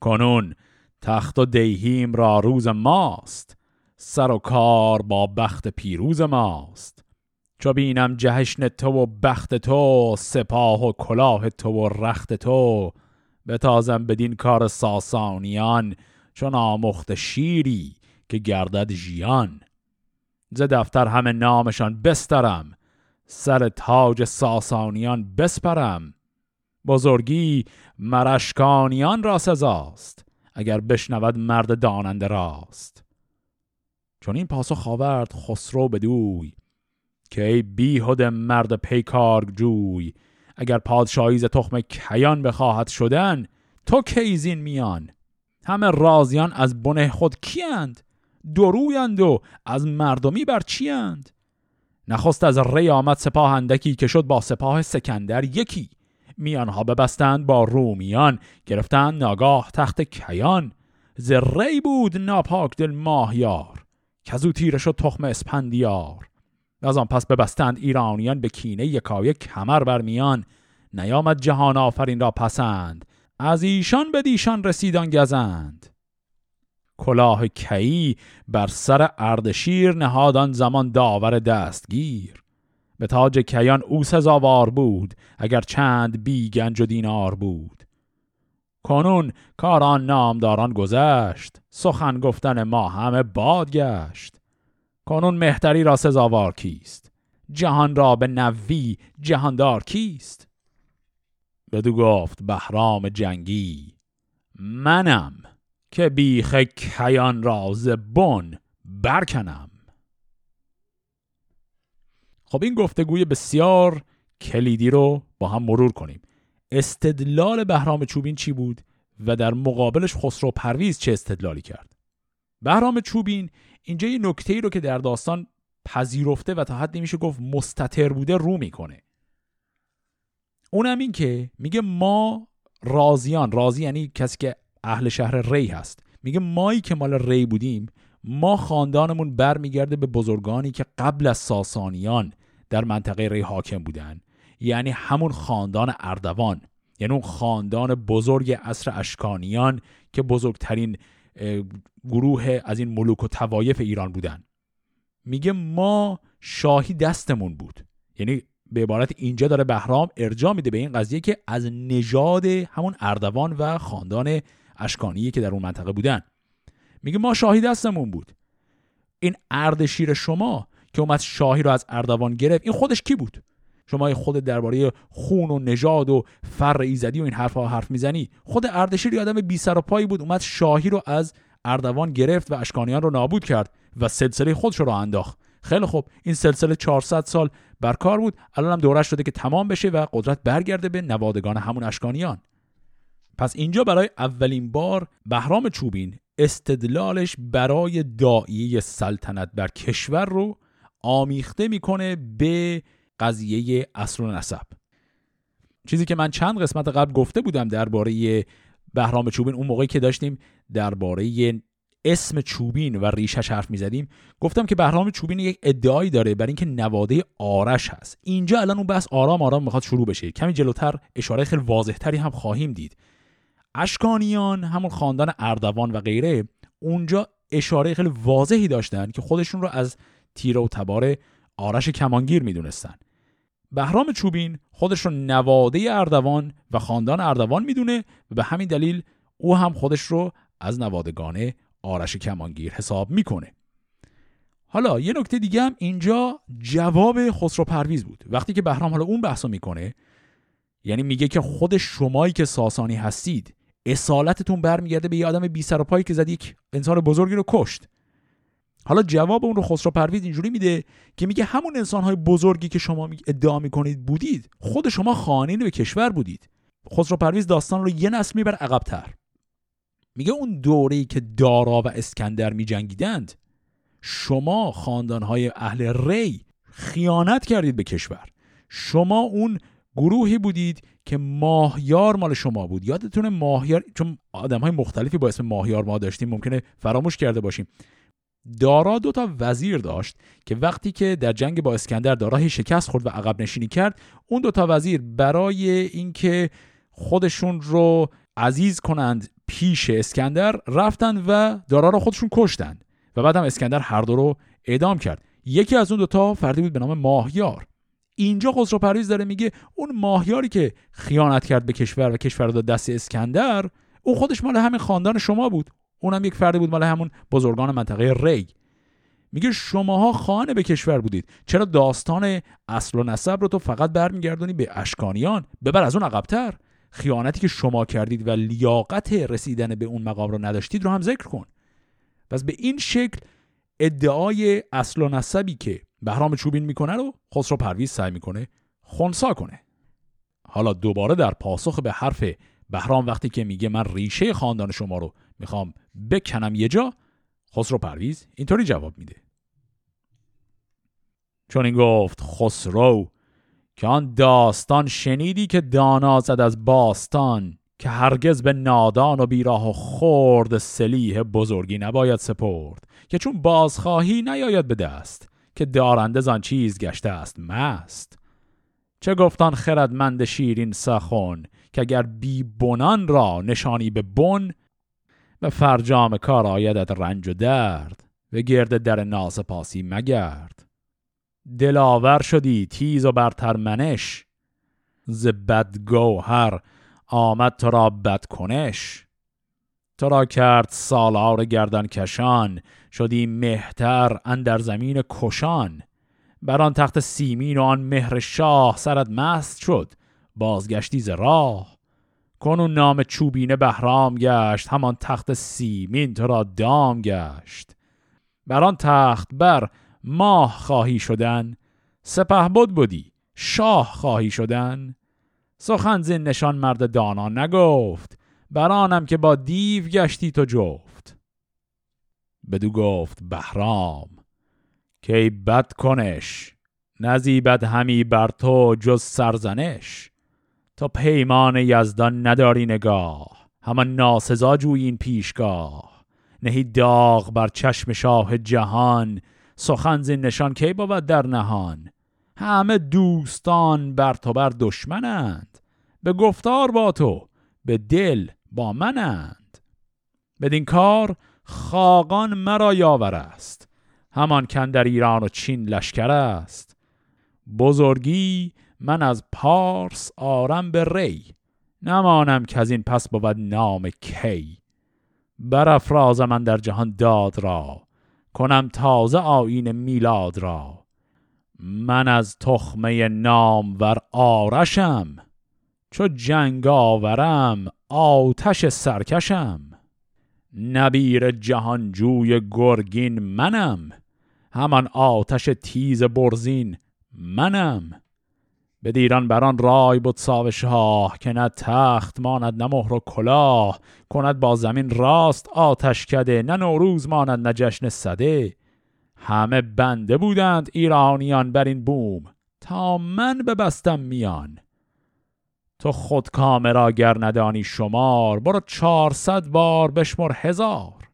A: کنون تخت و دیهیم را روز ماست. سر و کار با بخت پیروز ماست. چو بینم جهشن تو و بخت تو سپاه و کلاه تو و رخت تو بتازم بدین کار ساسانیان چون آمخت شیری که گردد ژیان. ز دفتر همه نامشان بسترم سر تاج ساسانیان بسپرم. بزرگی مرشکانیان را سزاست اگر بشنود مرد داننده راست. چون این پاسخ آورد خسرو بدوی که ای مرد پیکار جوی اگر پادشاهی ز تخم کیان بخواهد شدن تو کیزین میان؟ همه رازیان از بنه خود کیند درویند و از مردمی بر چیند نخست از ری آمد سپاه اندکی که شد با سپاه سکندر یکی. میانها ببستند با رومیان گرفتند ناگاه تخت کیان. ز ری بود ناپاک دل ماهیار. کزو تیره شد تخم اسپندیار. از آن پس ببستند ایرانیان به کینه یکای کمر برمیان نیامد جهان آفرین را پسند. از ایشان به دیشان رسیدان گزند. کلاه کی بر سر اردشیر نهادان زمان داور دستگیر. به تاج کیان او سزاوار بود اگر چند بی گنج و دینار بود. کنون کاران نامداران گذشت سخن گفتن ما همه باد گشت کنون مهتری را سزاوار کیست؟ جهان را به نوی جهاندار کیست؟ بدو گفت بهرام جنگی منم که بیخ کیان را بن برکنم. خب این گفتگوی بسیار کلیدی رو با هم مرور کنیم. استدلال بهرام چوبین چی بود و در مقابلش خسرو پرویز چه استدلالی کرد؟ بهرام چوبین اینجا یه نکته ای رو که در داستان پذیرفته و تا حد نمیشه گفت مستتر بوده رو می‌کنه. اونم این که میگه ما رازیان رازی یعنی کسی که اهل شهر ری هست. میگه مایی که مال ری بودیم ما خاندانمون برمیگرده به بزرگانی که قبل از ساسانیان در منطقه ری حاکم بودن. یعنی همون خاندان اردوان یعنی اون خاندان بزرگ عصر اشکانیان که بزرگترین گروه از این ملوک و توایف ایران بودن. میگه ما شاهی دستمون بود. یعنی به عبارت اینجا داره بهرام ارجاع میده به این قضیه که از نژاد همون اردوان و خاندان اشکانی که در اون منطقه بودن. میگه ما شاهی دستمون بود. این اردشیر شما که اومد شاهی رو از اردوان گرفت این خودش کی بود؟ شما خود درباره خون و نژاد و فر ایزدی و این حرفها حرف می‌زنی. خود اردشیر آدم بی سر و پایی بود اومد شاهی رو از اردوان گرفت و اشکانیان رو نابود کرد و سلسله خودش رو انداخت. خیلی خوب. این سلسله 400 سال بر کار بود. الان هم دورش شده که تمام بشه و قدرت برگرده به نوادگان همون اشکانیان. پس اینجا برای اولین بار بهرام چوبین استدلالش برای داعیه سلطنت بر کشور رو آمیخته می‌کنه به قضیه اصل و نسب. چیزی که من چند قسمت قبل گفته بودم درباره بهرام چوبین اون موقعی که داشتیم درباره اسم چوبین و ریشش حرف می‌زدیم گفتم که بهرام چوبین یک ادعایی داره بر اینکه نواده آرش هست. اینجا الان اون بحث آرام آرام می‌خواد شروع بشه. کمی جلوتر اشاره خیلی واضحتری هم خواهیم دید. اشکانیان همون خاندان اردوان و غیره اونجا اشاره خیلی واضحی داشتن که خودشون رو از تیره و تبار آرش کمانگیر می‌دونستن. بهرام چوبین خودش رو نواده اردوان و خاندان اردوان می‌دونه و به همین دلیل او هم خودش رو از نوادگان آرش کمانگیر حساب می‌کنه. حالا یه نکته دیگه هم اینجا جواب خسرو پرویز بود. وقتی که بهرام حالا اون بحثو می‌کنه یعنی میگه که خود شمایی که ساسانی هستید اصالتتون برمیگرده به یه آدم بی سر و پایی که زد یک انسان بزرگی رو کشت. حالا جواب اون رو خسرو پرویز اینجوری میده که میگه همون انسانهای بزرگی که شما ادعا می‌کنید بودید خود شما خانین به کشور بودید. خسرو پرویز داستان رو یه نسل میبر عقبتر. میگه اون دوره‌ای که دارا و اسکندر میجنگیدند شما خاندانهای اهل ری خیانت کردید به کشور. شما اون گروهی بودید که ماهیار مال شما بود. یادتونه ماهیار چون آدم های مختلفی با اسم ماهیار ما داشتیم ممکنه فراموش کرده باشیم. دارا دو تا وزیر داشت که وقتی که در جنگ با اسکندر دارا شکست خورد و عقب نشینی کرد اون دو تا وزیر برای اینکه خودشون رو عزیز کنند پیش اسکندر رفتند و دارا رو خودشون کشتند و بعد هم اسکندر هر دو رو اعدام کرد. یکی از اون دوتا فردی بود به نام ماهیار. اینجا خسرو پرویز داره میگه اون ماهیاری که خیانت کرد به کشور و کشور داد دست اسکندر اون خودش مال همین خاندان شما بود. اونم یک فردی بود مال همون بزرگان منطقه ری. میگه شماها خانه به کشور بودید. چرا داستان اصل و نسب رو تو فقط برمیگردونی به اشکانیان؟ ببر از اون عقبتر. خیانتی که شما کردید و لیاقت رسیدن به اون مقام رو نداشتید رو هم ذکر کن. پس به این شکل ادعای اصل و نسبی که بهرام چوبین می‌کنه رو خسرو پرویز سعی می‌کنه خونسا کنه. حالا دوباره در پاسخ به حرف بهرام وقتی که میگه من ریشه خاندان شما رو می‌خوام بکنم یه جا خسرو پرویز اینطوری جواب میده. چون این گفت خسرو که آن داستان شنیدی که دانا زد از باستان که هرگز به نادان و بیراه و خورد سلیح بزرگی نباید سپرد که چون بازخواهی نیاید به دست که دارنده زان چیز گشته است مست. چه گفتان خردمند شیرین سخن که اگر بی بنان را نشانی به بن به فرجام کار آیدت رنج و درد و گرد در پاسی مگرد. دلاور شدی تیز و برتر منش ز بدگوهر آمد تو را بد کنش. تو را کرد سالار گردن کشان شدی مهتر اندر زمین کشان. بر آن تخت سیمین و آن مهر شاه سرت مست شد بازگشتی ز راه. کنون نام چوبینه بهرام گشت همان تخت سیمین تو را دام گشت. بر آن تخت بر ماه خواهی شدن سپه بود بودی شاه خواهی شدن. سخن زین نشان مرد دانا نگفت برانم که با دیو گشتی تو جفت. بدو گفت بهرام که بد کنش نزیبد همی بر تو جز سرزنش. تو پیمان یزدان نداری نگاه. همان ناسزا جوی این پیشگاه. نهی داغ بر چشم شاه جهان. سخن زین نشان کی بود در نهان؟ همه دوستان بر تو بر دشمنند. به گفتار با تو به دل با منند. بدین کار خاقان مرا یاور است. همان کن در ایران و چین لشکر است. بزرگی من از پارس آرم به ری نمانم که از این پس بود نام کی. برافراز من در جهان داد را کنم تازه آین میلاد را. من از تخمه نامور آرشم چو جنگ آورم آتش سرکشم. نبیر جهانجوی گرگین منم همان آتش تیز برزین منم. به دیران بران رای بود ساو شاه که نه تخت ماند نه مهر و کلاه. کند با زمین راست آتش کده نه نوروز ماند نه جشن صده. همه بنده بودند ایرانیان بر این بوم. تا من ببستم میان. تو خود کامرا گر ندانی شمار برو چهارصد بار بشمر هزار.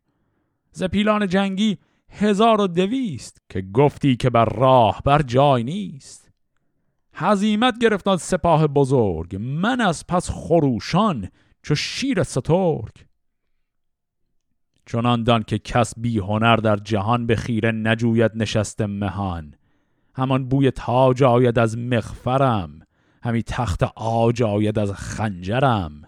A: ز پیلان جنگی هزار و دویست که گفتی که بر راه بر جای نیست. هزیمت گرفتاد سپاه بزرگ من از پس خروشان چو شیر سترگ. چنان دان که کس بی هنر در جهان به خیره نجوید نشست مهان. همان بوی تاج آید از مغفرم همی تخت آج آید از خنجرم.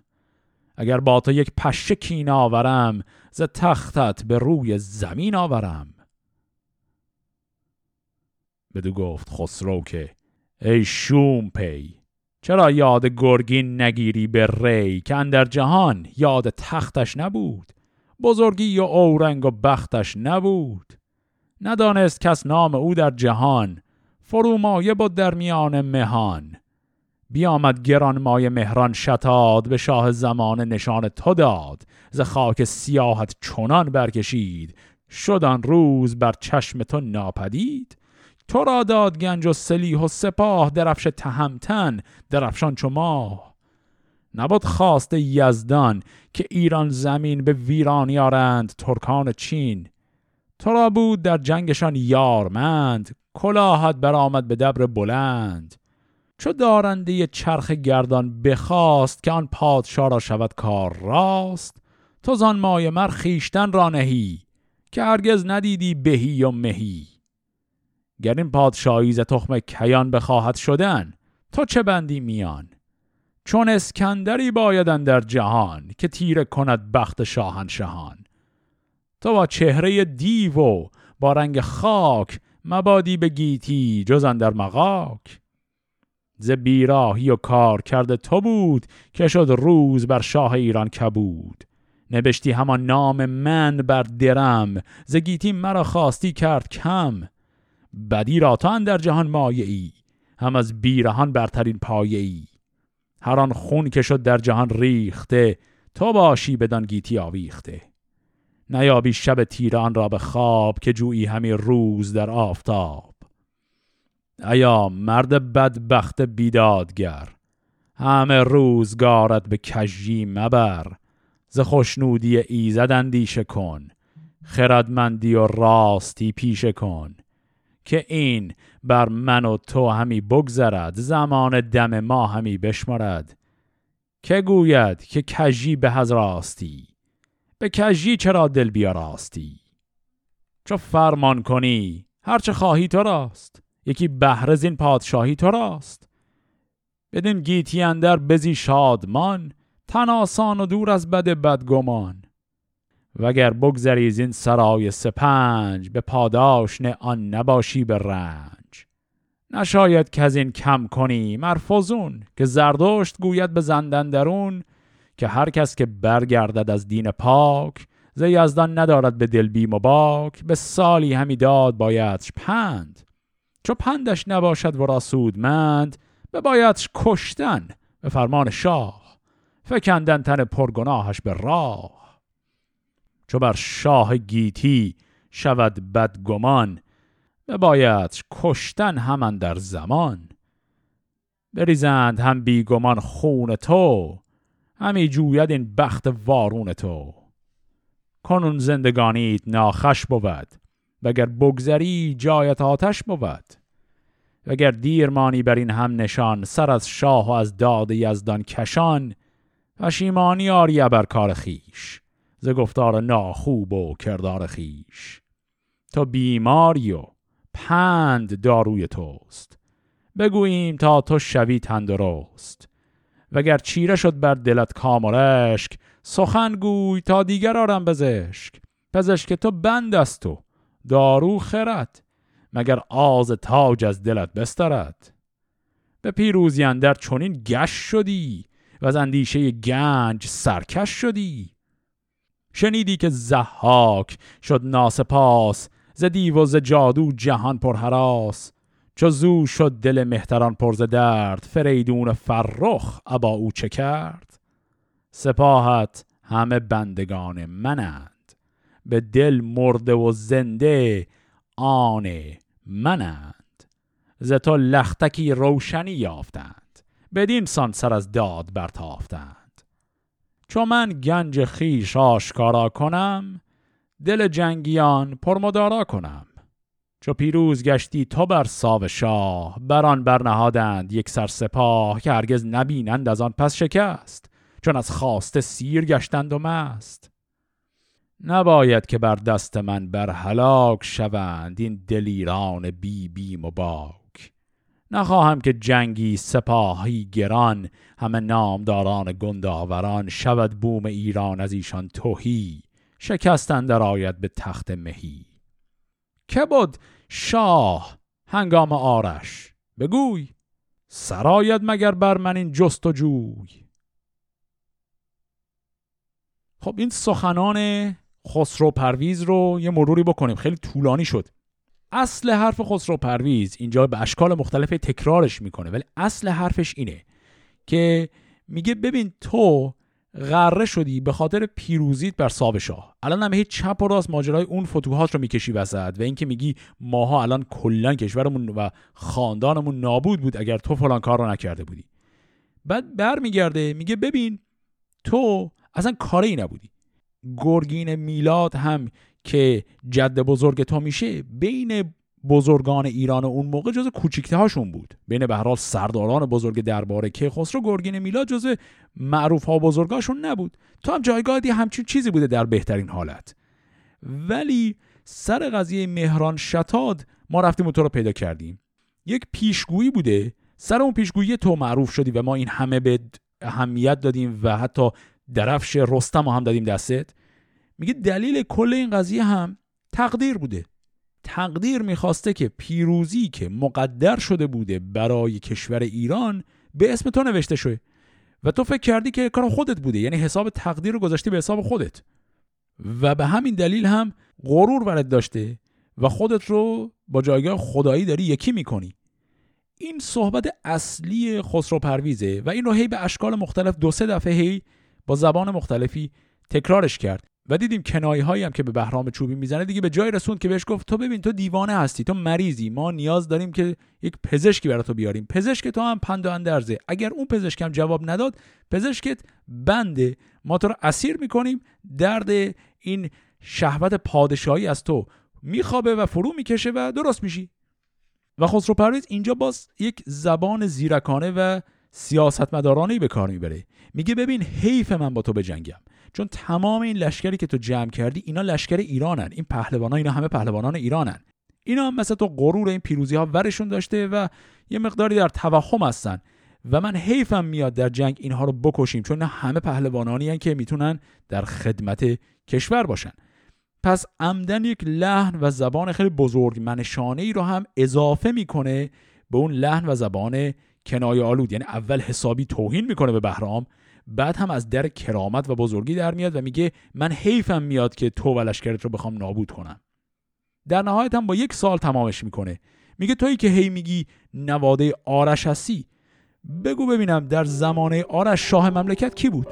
A: اگر با تو یک پشه کین آورم ز تختت به روی زمین آورم. بدو گفت خسرو که ای شوم پی چرا یاد گرگین نگیری به ری که اندر جهان یاد تختش نبود؟ بزرگی و اورنگ و بختش نبود؟ ندانست کس نام او در جهان فرومایه بود در میان مهان. بیامد گران مای مهران شتاد به شاه زمان نشان تو داد. ز خاک سیاحت چنان برکشید شدن روز بر چشم تو ناپدید. تو را داد گنج و سلیح و سپاه درفش تهمتن؟ درفشان چو ماه. نبود خواست یزدان که ایران زمین به ویران یارند ترکان چین. تو را بود در جنگشان یارمند کلاهت برآمد به دبر بلند. چو دارنده چرخ گردان بخواست که آن پادشاه را شود کار راست تو زان مای مر خیشتن را نهی که هرگز ندیدی بهی و مهی. گر این پادشاهی ز تخم کیان بخواهد شدن. تو چه بندی میان؟ چون اسکندری بایدن در جهان که تیره کند بخت شاهنشهان. تو با چهره دیو و با رنگ خاک مبادی به گیتی جز در مغاک. ز بیراهی و کار کرده تو بود که شد روز بر شاه ایران کبود. نبشتی همان نام من بر درم ز گیتی مرا خواستی کرد کم. بدی را تو در جهان مایه ای هم از بیرهان برترین پایه ای هر آن خون که شد در جهان ریخته تو باشی بدان گیتی آویخته. نیابی شب تیران را به خواب که جویی همی روز در آفتاب. ایا مرد بدبخت بیدادگر همه روزگارت به کجی مبر. ز خوشنودی ایزد اندیشه کن خردمندی و راستی پیشه کن. که این بر من و تو همی بگذرد زمان دم ما همی بشمارد که گوید که کجی به هز راستی؟ به کجی چرا دل راستی؟ چو فرمان کنی هرچه خواهی تو راست. یکی بهره زین پادشاهی تو راست. بدین گیتی اندر بزی شادمان تن آسان و دور از بد بدگمان. وگر بگذری زین سرای سپنج به پاداش نه آن نباشی به رنج. نشاید که از این کم کنی مرفوزون که زردشت گوید به زندن درون که هر کس که برگردد از دین پاک ز یزدان ندارد به دل بیم و باک به سالی همی داد بایدش پند. چو پندش نباشد و سودمند به بایدش کشتن به فرمان شاه. فکندن تن پرگناهش به راه. چو بر شاه گیتی شود بدگمان به بایدش کشتن همان در زمان. بریزند هم بیگمان خون تو همی جوید این بخت وارون تو. کنون زندگانیت ناخش بود وگر بگذری جایت آتش بود. وگر دیرمانی بر این هم نشان سر از شاه و از داد یزدان کشان پشیمانی آری بر کار خیش ز گفتار ناخوب و کردار خیش تو بیماری و پند داروی توست. بگوییم تا تو شوی تندرست. وگر چیره شد بر دلت کام و رشک سخن گوی تا دیگر آرم پزشک پزشک تو بند است تو دارو خرد مگر آز تاج از دلت بسترد. به پیروزی اندر چنین گش شدی و از اندیشه گنج سرکش شدی. شنیدی که زحاک شد ناسپاس ز دیو و ز جادو جهان پر حراس. چو زو شد دل مهتران پر ز درد فریدون فرخ ابا او چه کرد؟ سپاهت همه بندگان منند به دل مرده و زنده آن منند. ز تو لختکی روشنی یافتند بدین سان سر از داد برتافتند. چو من گنج خیش آشکارا کنم دل جنگیان پرمدارا کنم. چو پیروز گشتی تو بر ساو شاه بران برنهادند یک سر سپاه که هرگز نبینند از آن پس شکست چون از خواسته سیر گشتند و مست. نباید که بر دست من بر هلاک شوند این دلیران بی بیم و باک. نخواهم که جنگی سپاهی گران همه نامداران گنداوران شود بوم ایران از ایشان توهی شکستن در آید به تخت مهی. که بود شاه هنگام آرش؟ بگوی سراید مگر بر من این جست و جوی خب این سخنان خسرو پرویز رو یه مروری بکنیم. خیلی طولانی شد. اصل حرف خسرو پرویز اینجا به اشکال مختلف تکرارش می‌کنه ولی اصل حرفش اینه که میگه ببین تو غره شدی به خاطر پیروزیت بر ساب شاه. الان هم هیچ چپ و راست ماجرای اون فتوحات رو می‌کشی وسط و اینکه میگی ماها الان کلا کشورمون و خاندانمون نابود بود اگر تو فلان کار رو نکرده بودی. بعد برمیگرده میگه ببین تو اصلا کاری نبودی. گرگین میلاد هم که جد بزرگ تو میشه بین بزرگان ایران اون موقع جز کوچیکته هاشون بود. بین به حال سرداران بزرگ درباره که خسرو گرگین میلاد جز معروف ها بزرگاشون نبود. تو هم جایگاهی همچین چیزی بوده در بهترین حالت. ولی سر قضیه مهران شتاد ما رفتیم تو رو پیدا کردیم. یک پیشگویی بوده. سر اون پیشگویی تو معروف شدی و ما این همه به اهمیت دادیم و حتی درفش رستم هم دادیم دستت. میگه دلیل کل این قضیه هم تقدیر بوده. تقدیر می‌خواسته که پیروزی که مقدر شده بوده برای کشور ایران به اسم تو نوشته شده و تو فکر کردی که کار خودت بوده یعنی حساب تقدیر رو گذاشتی به حساب خودت. و به همین دلیل هم غرور برد داشته و خودت رو با جایگاه خدایی داری یکی می‌کنی. این صحبت اصلی خسرو پرویزه و این رو هی به اشکال مختلف دو سه دفعه هی با زبان مختلفی تکرارش کرد. و دیدیم کنایه هایی هم که به بهرام چوبی می‌زنه. دیگه به جای رسوند که بهش گفت تو ببین تو دیوانه هستی تو مریضی ما نیاز داریم که یک پزشکی برای تو بیاریم. پزشک تو هم پند و اندرزه. اگر اون پزشکم جواب نداد پزشکت بنده ما تو رو اسیر می‌کنیم. درد این شهوت پادشاهی از تو میخوابه و فرو می‌کشه و درست میشی. و خسرو پرویز اینجا باز یک زبان زیرکانه و سیاستمدارانه به کار می‌بره. میگه ببین حیف من با تو بجنگم چون تمام این لشکری که تو جمع کردی اینا لشکر ایرانن. این پهلوانان اینا همه پهلوانان ایرانن. اینا هم مثل تو غرور این پیروزی ها ورشون داشته و یه مقداری در توهم هستن. و من حیفم میاد در جنگ اینها رو بکشیم چون همه پهلوانانی که می‌تونن در خدمت کشور باشن. پس عمدن یک لحن و زبان خیلی بزرگ منشانه ای رو هم اضافه می‌کنه به اون لحن و زبان کنایه آلود یعنی اول حسابی توهین می‌کنه به بهرام بعد هم از در کرامت و بزرگی در میاد و میگه من حیفم میاد که تو و رو بخوام نابود کنم. در نهایت هم با یک سال تمامش می‌کنه. میگه تویی که هی میگی نواده آرش هستی بگو ببینم در زمانه آرش شاه مملکت کی بود؟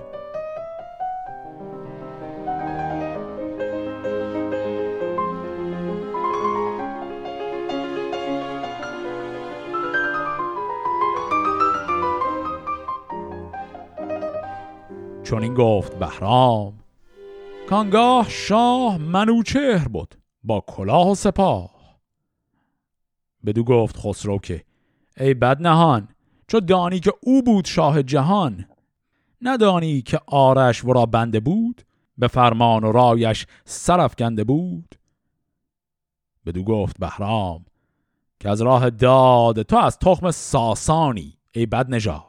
A: چون این گفت بهرام کانگاه شاه منوچهر بود با کلاه و سپاه. بدو گفت خسرو که ای بد نهان چو دانی که او بود شاه جهان ندانی که آرش ورا بنده بود به فرمان و رایش گنده بود. بدو گفت بهرام که از راه داد تو از تخم ساسانی ای بد نژاد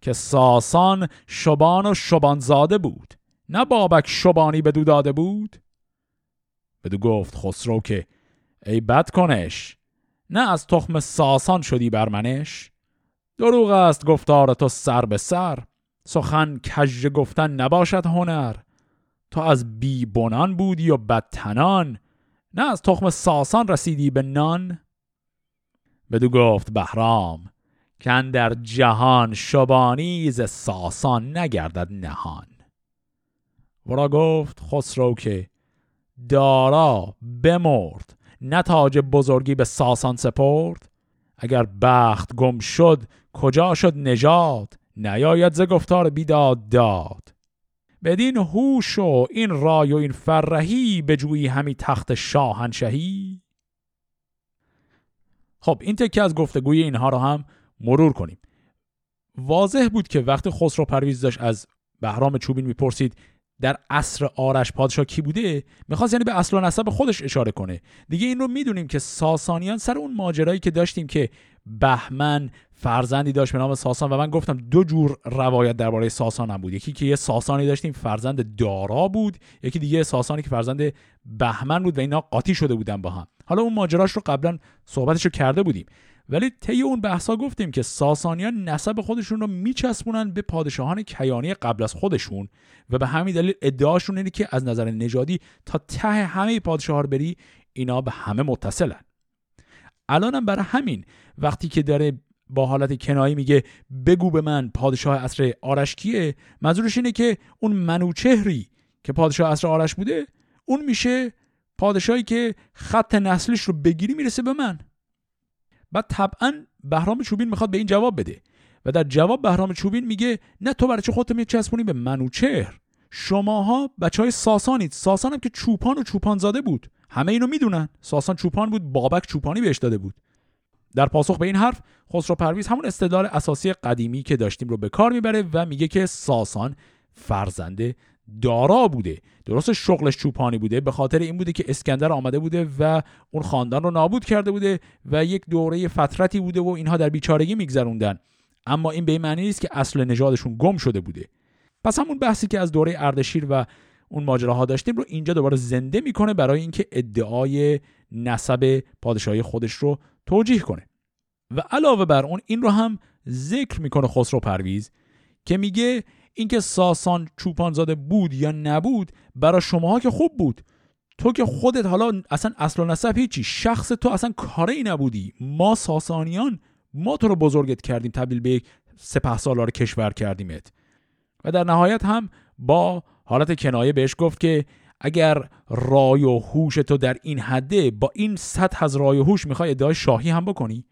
A: که ساسان شبان و شبانزاده بود. نه بابک شبانی بدو داده بود. بدو گفت خسرو که ای بد کنش. نه از تخم ساسان شدی بر منش. دروغ است گفتار تو سر به سر. سخن کژ گفتن نباشد هنر. تو از بی بنان بودی و بدتنان نه از تخم ساسان رسیدی به نان. بدو گفت بهرام کن در جهان شبانی ز ساسان نگردد نهان. ورا گفت خسرو که دارا بمرد نه تاج بزرگی به ساسان سپرد. اگر بخت گم شد کجا شد نژاد؟ نیاید ز گفتار بیداد داد. بدین هوش و این رای و این فرهی به جویی همی تخت شاهنشهی. خب این تکه از گفتگوی اینها رو هم مرور کنیم. واضح بود که وقتی خسرو پرویز داشت از بهرام چوبین می‌پرسید در عصر آرش پادشاه کی بوده؟ می‌خواست یعنی به اصل و نسب خودش اشاره کنه. دیگه این رو می‌دونیم که ساسانیان سر اون ماجرایی که داشتیم که بهمن فرزندی داشت به نام ساسان و من گفتم دو جور روایت درباره ساسان هم بود. یکی که یه ساسانی داشتیم فرزند دارا بود. یکی دیگه ساسانی که فرزند بهمن بود و اینا قاطی شده بودن با هم. حالا اون ماجراش رو قبلا صحبتش رو کرده بودیم. ولی طی اون بحثا گفتیم که ساسانیان نسب خودشون رو میچسبونن به پادشاهان کیانی قبل از خودشون و به همین دلیل ادعاشون اینه که از نظر نژادی تا ته همه پادشاه بری اینا به همه متصلن. الانم برای همین وقتی که داره با حالت کنایی میگه بگو به من پادشاه اصر آرش کیه منظورش اینه که اون منوچهری که پادشاه اصر آرش بوده اون میشه پادشاهی که خط نسلش رو بگیری می‌رسه به من. بعد طبعا بهرام چوبین می‌خواد به این جواب بده. و در جواب بهرام چوبین میگه نه تو برای چه خودت میچسبونی به منوچهر شماها بچه های ساسانید. ساسان هم که چوپان و چوپان زاده بود. همه اینو می‌دونن. ساسان چوپان بود بابک چوپانی بهش داده بود. در پاسخ به این حرف خسرو پرویز همون استدلال اساسی قدیمی که داشتیم رو به کار می‌بره و میگه که ساسان فرزنده دارا بوده. درست شغلش چوپانی بوده. به خاطر این بوده که اسکندر آمده بوده و اون خاندان رو نابود کرده بوده و یک دوره فترتی بوده و اینها در بیچارگی میگذروندن. اما این به معنی نیست که اصل نژادشون گم شده بوده. پس همون بحثی که از دوره اردشیر و اون ماجراها داشتیم رو اینجا دوباره زنده می‌کنه برای اینکه ادعای نسب پادشاهی خودش رو توجیه کنه. و علاوه بر اون این رو هم ذکر می‌کنه خسرو پرویز که میگه اینکه ساسان چوپانزاده بود یا نبود برای شماها که خوب بود. تو که خودت حالا اصلا اصل و نسب هیچی شخص تو اصلا کاری نبودی. ما ساسانیان ما تو رو بزرگت کردیم تبدیل به سپه سالار کشور کردیمت. و در نهایت هم با حالت کنایه بهش گفت که اگر رای و هوش تو در این حده با این سطح از رای و هوش می‌خوای ادعای شاهی هم بکنی.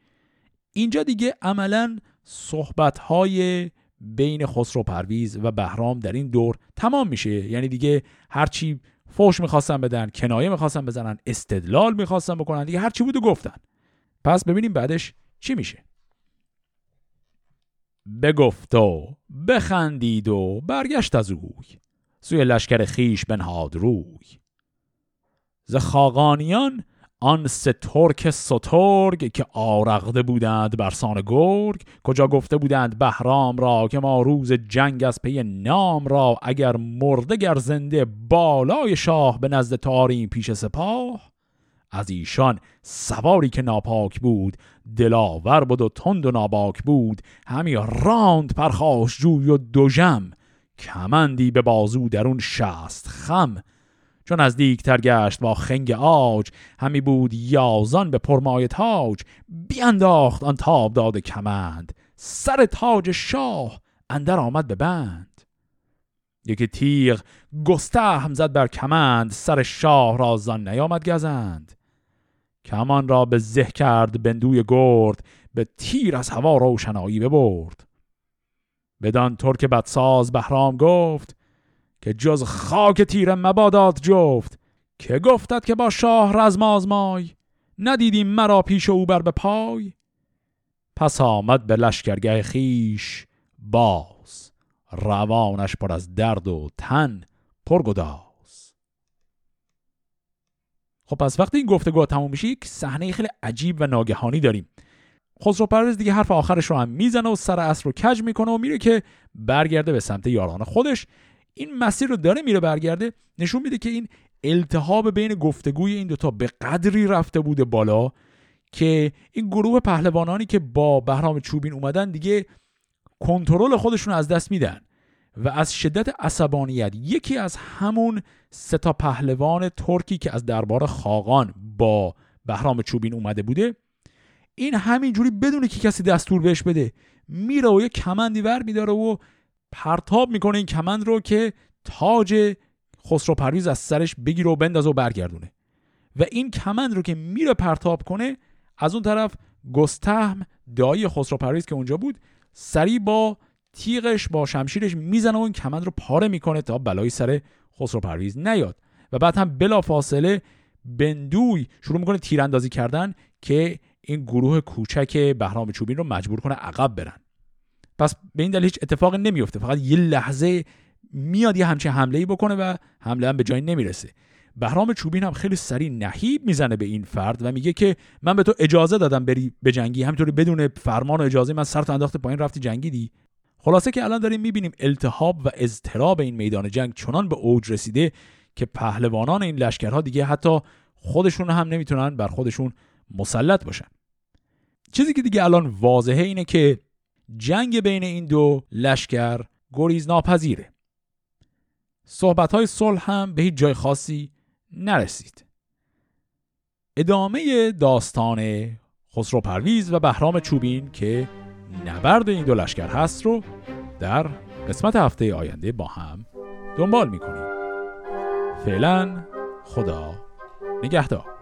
A: اینجا دیگه عملا صحبت های بین خسرو پرویز و بهرام در این دور تمام میشه. یعنی دیگه هرچی فوش می‌خواستن بدن کنایه می‌خواستن بزنن استدلال می‌خواستن بکنن دیگه هرچی بود و گفتن. پس ببینیم بعدش چی میشه. بگفت و بخندید و برگشت از اوی. سوی لشکر خیش بنهاد روی. ز خاقانیان آن سه ترک سترگ که آرغده بودند برسان گرگ کجا گفته بودند بهرام را که ما روز جنگ از پی نام را اگر مرده گر زنده بالای شاه به نزد تو آریم پیش سپاه؟ از ایشان سواری که ناپاک بود دلاور بود و تند و ناباک بود همی راند پرخاش جوی و دژم کمندی به بازو درون شست خم. چون از دیگتر گشت با خنگ آج همی بود یازان به پرمای تاج بیانداخت آن تاب داد کمند. سر تاج شاه اندر آمد به بند. یکی تیغ گسته هم زد بر کمند سر شاه را زان نیامد گزند. کمان را به زه کرد بندوی گرد به تیر از هوا روشنایی ببرد. بدان ترک بدساز بهرام گفت که جز خاک تیر مبادات جفت که گفتد که با شاه رزم آزمای ندیدیم مرا پیش او بر به پای؟ پس آمد به لشکرگه خیش باز روانش پر از درد و تن پرگداز خب پس وقتی این گفتگو تموم میشه یک صحنه خیلی عجیب و ناگهانی داریم. خسرو پرویز دیگه حرف آخرش رو هم می‌زنه و سر اصر رو کج می‌کنه و میره که برگرده به سمت یاران خودش. این مسیر رو داره میره برگرده نشون میده که این التهاب بین گفتگوی این دوتا به قدری رفته بوده بالا که این گروه پهلوانانی که با بهرام چوبین اومدن دیگه کنترل خودشون از دست میدن و از شدت عصبانیت یکی از همون سه تا پهلوان ترکی که از دربار خاقان با بهرام چوبین اومده بوده این همینجوری بدونه که کسی دستور بهش بده میره و یه کمندی ور میداره و پرتاب می‌کنه این کمند رو که تاج خسرو پرویز از سرش بگیره و بندازه و برگردونه. و این کمند رو که میره پرتاب کنه از اون طرف گستهم دایی خسرو پرویز که اونجا بود سریع با تیغش با شمشیرش می‌زنه و این کمند رو پاره می‌کنه تا بلای سر خسرو پرویز نیاد. و بعد هم بلا فاصله بندوی شروع می‌کنه تیراندازی کردن که این گروه کوچک بهرام چوبین رو مجبور کنه عقب برن. پس به این دلیل هیچ اتفاقی نمیفته. فقط یه لحظه میاد یه همچین حمله ای بکنه و حمله هم به جایی نمی‌رسه. بهرام چوبین هم خیلی سریع نهیب می‌زنه به این فرد و میگه که من به تو اجازه دادم بری به جنگی. همینطوری بدون فرمان و اجازه من سرت انداخت پایین رفتی جنگیدی. خلاصه که الان داریم می‌بینیم التهاب و اضطراب این میدان جنگ چنان به اوج رسیده که پهلوانان این لشکرها دیگه حتی خودشون هم نمی‌تونن بر خودشون مسلط باشن. چیزی که دیگه الان واضحه اینه که جنگ بین این دو لشکر گریز ناپذیره. صحبت های صلح هم به هیچ جای خاصی نرسید. ادامه داستان خسرو پرویز و بهرام چوبین که نبرد این دو لشکر هست رو در قسمت هفته آینده با هم دنبال می‌کنیم. فعلا خدا نگهدار.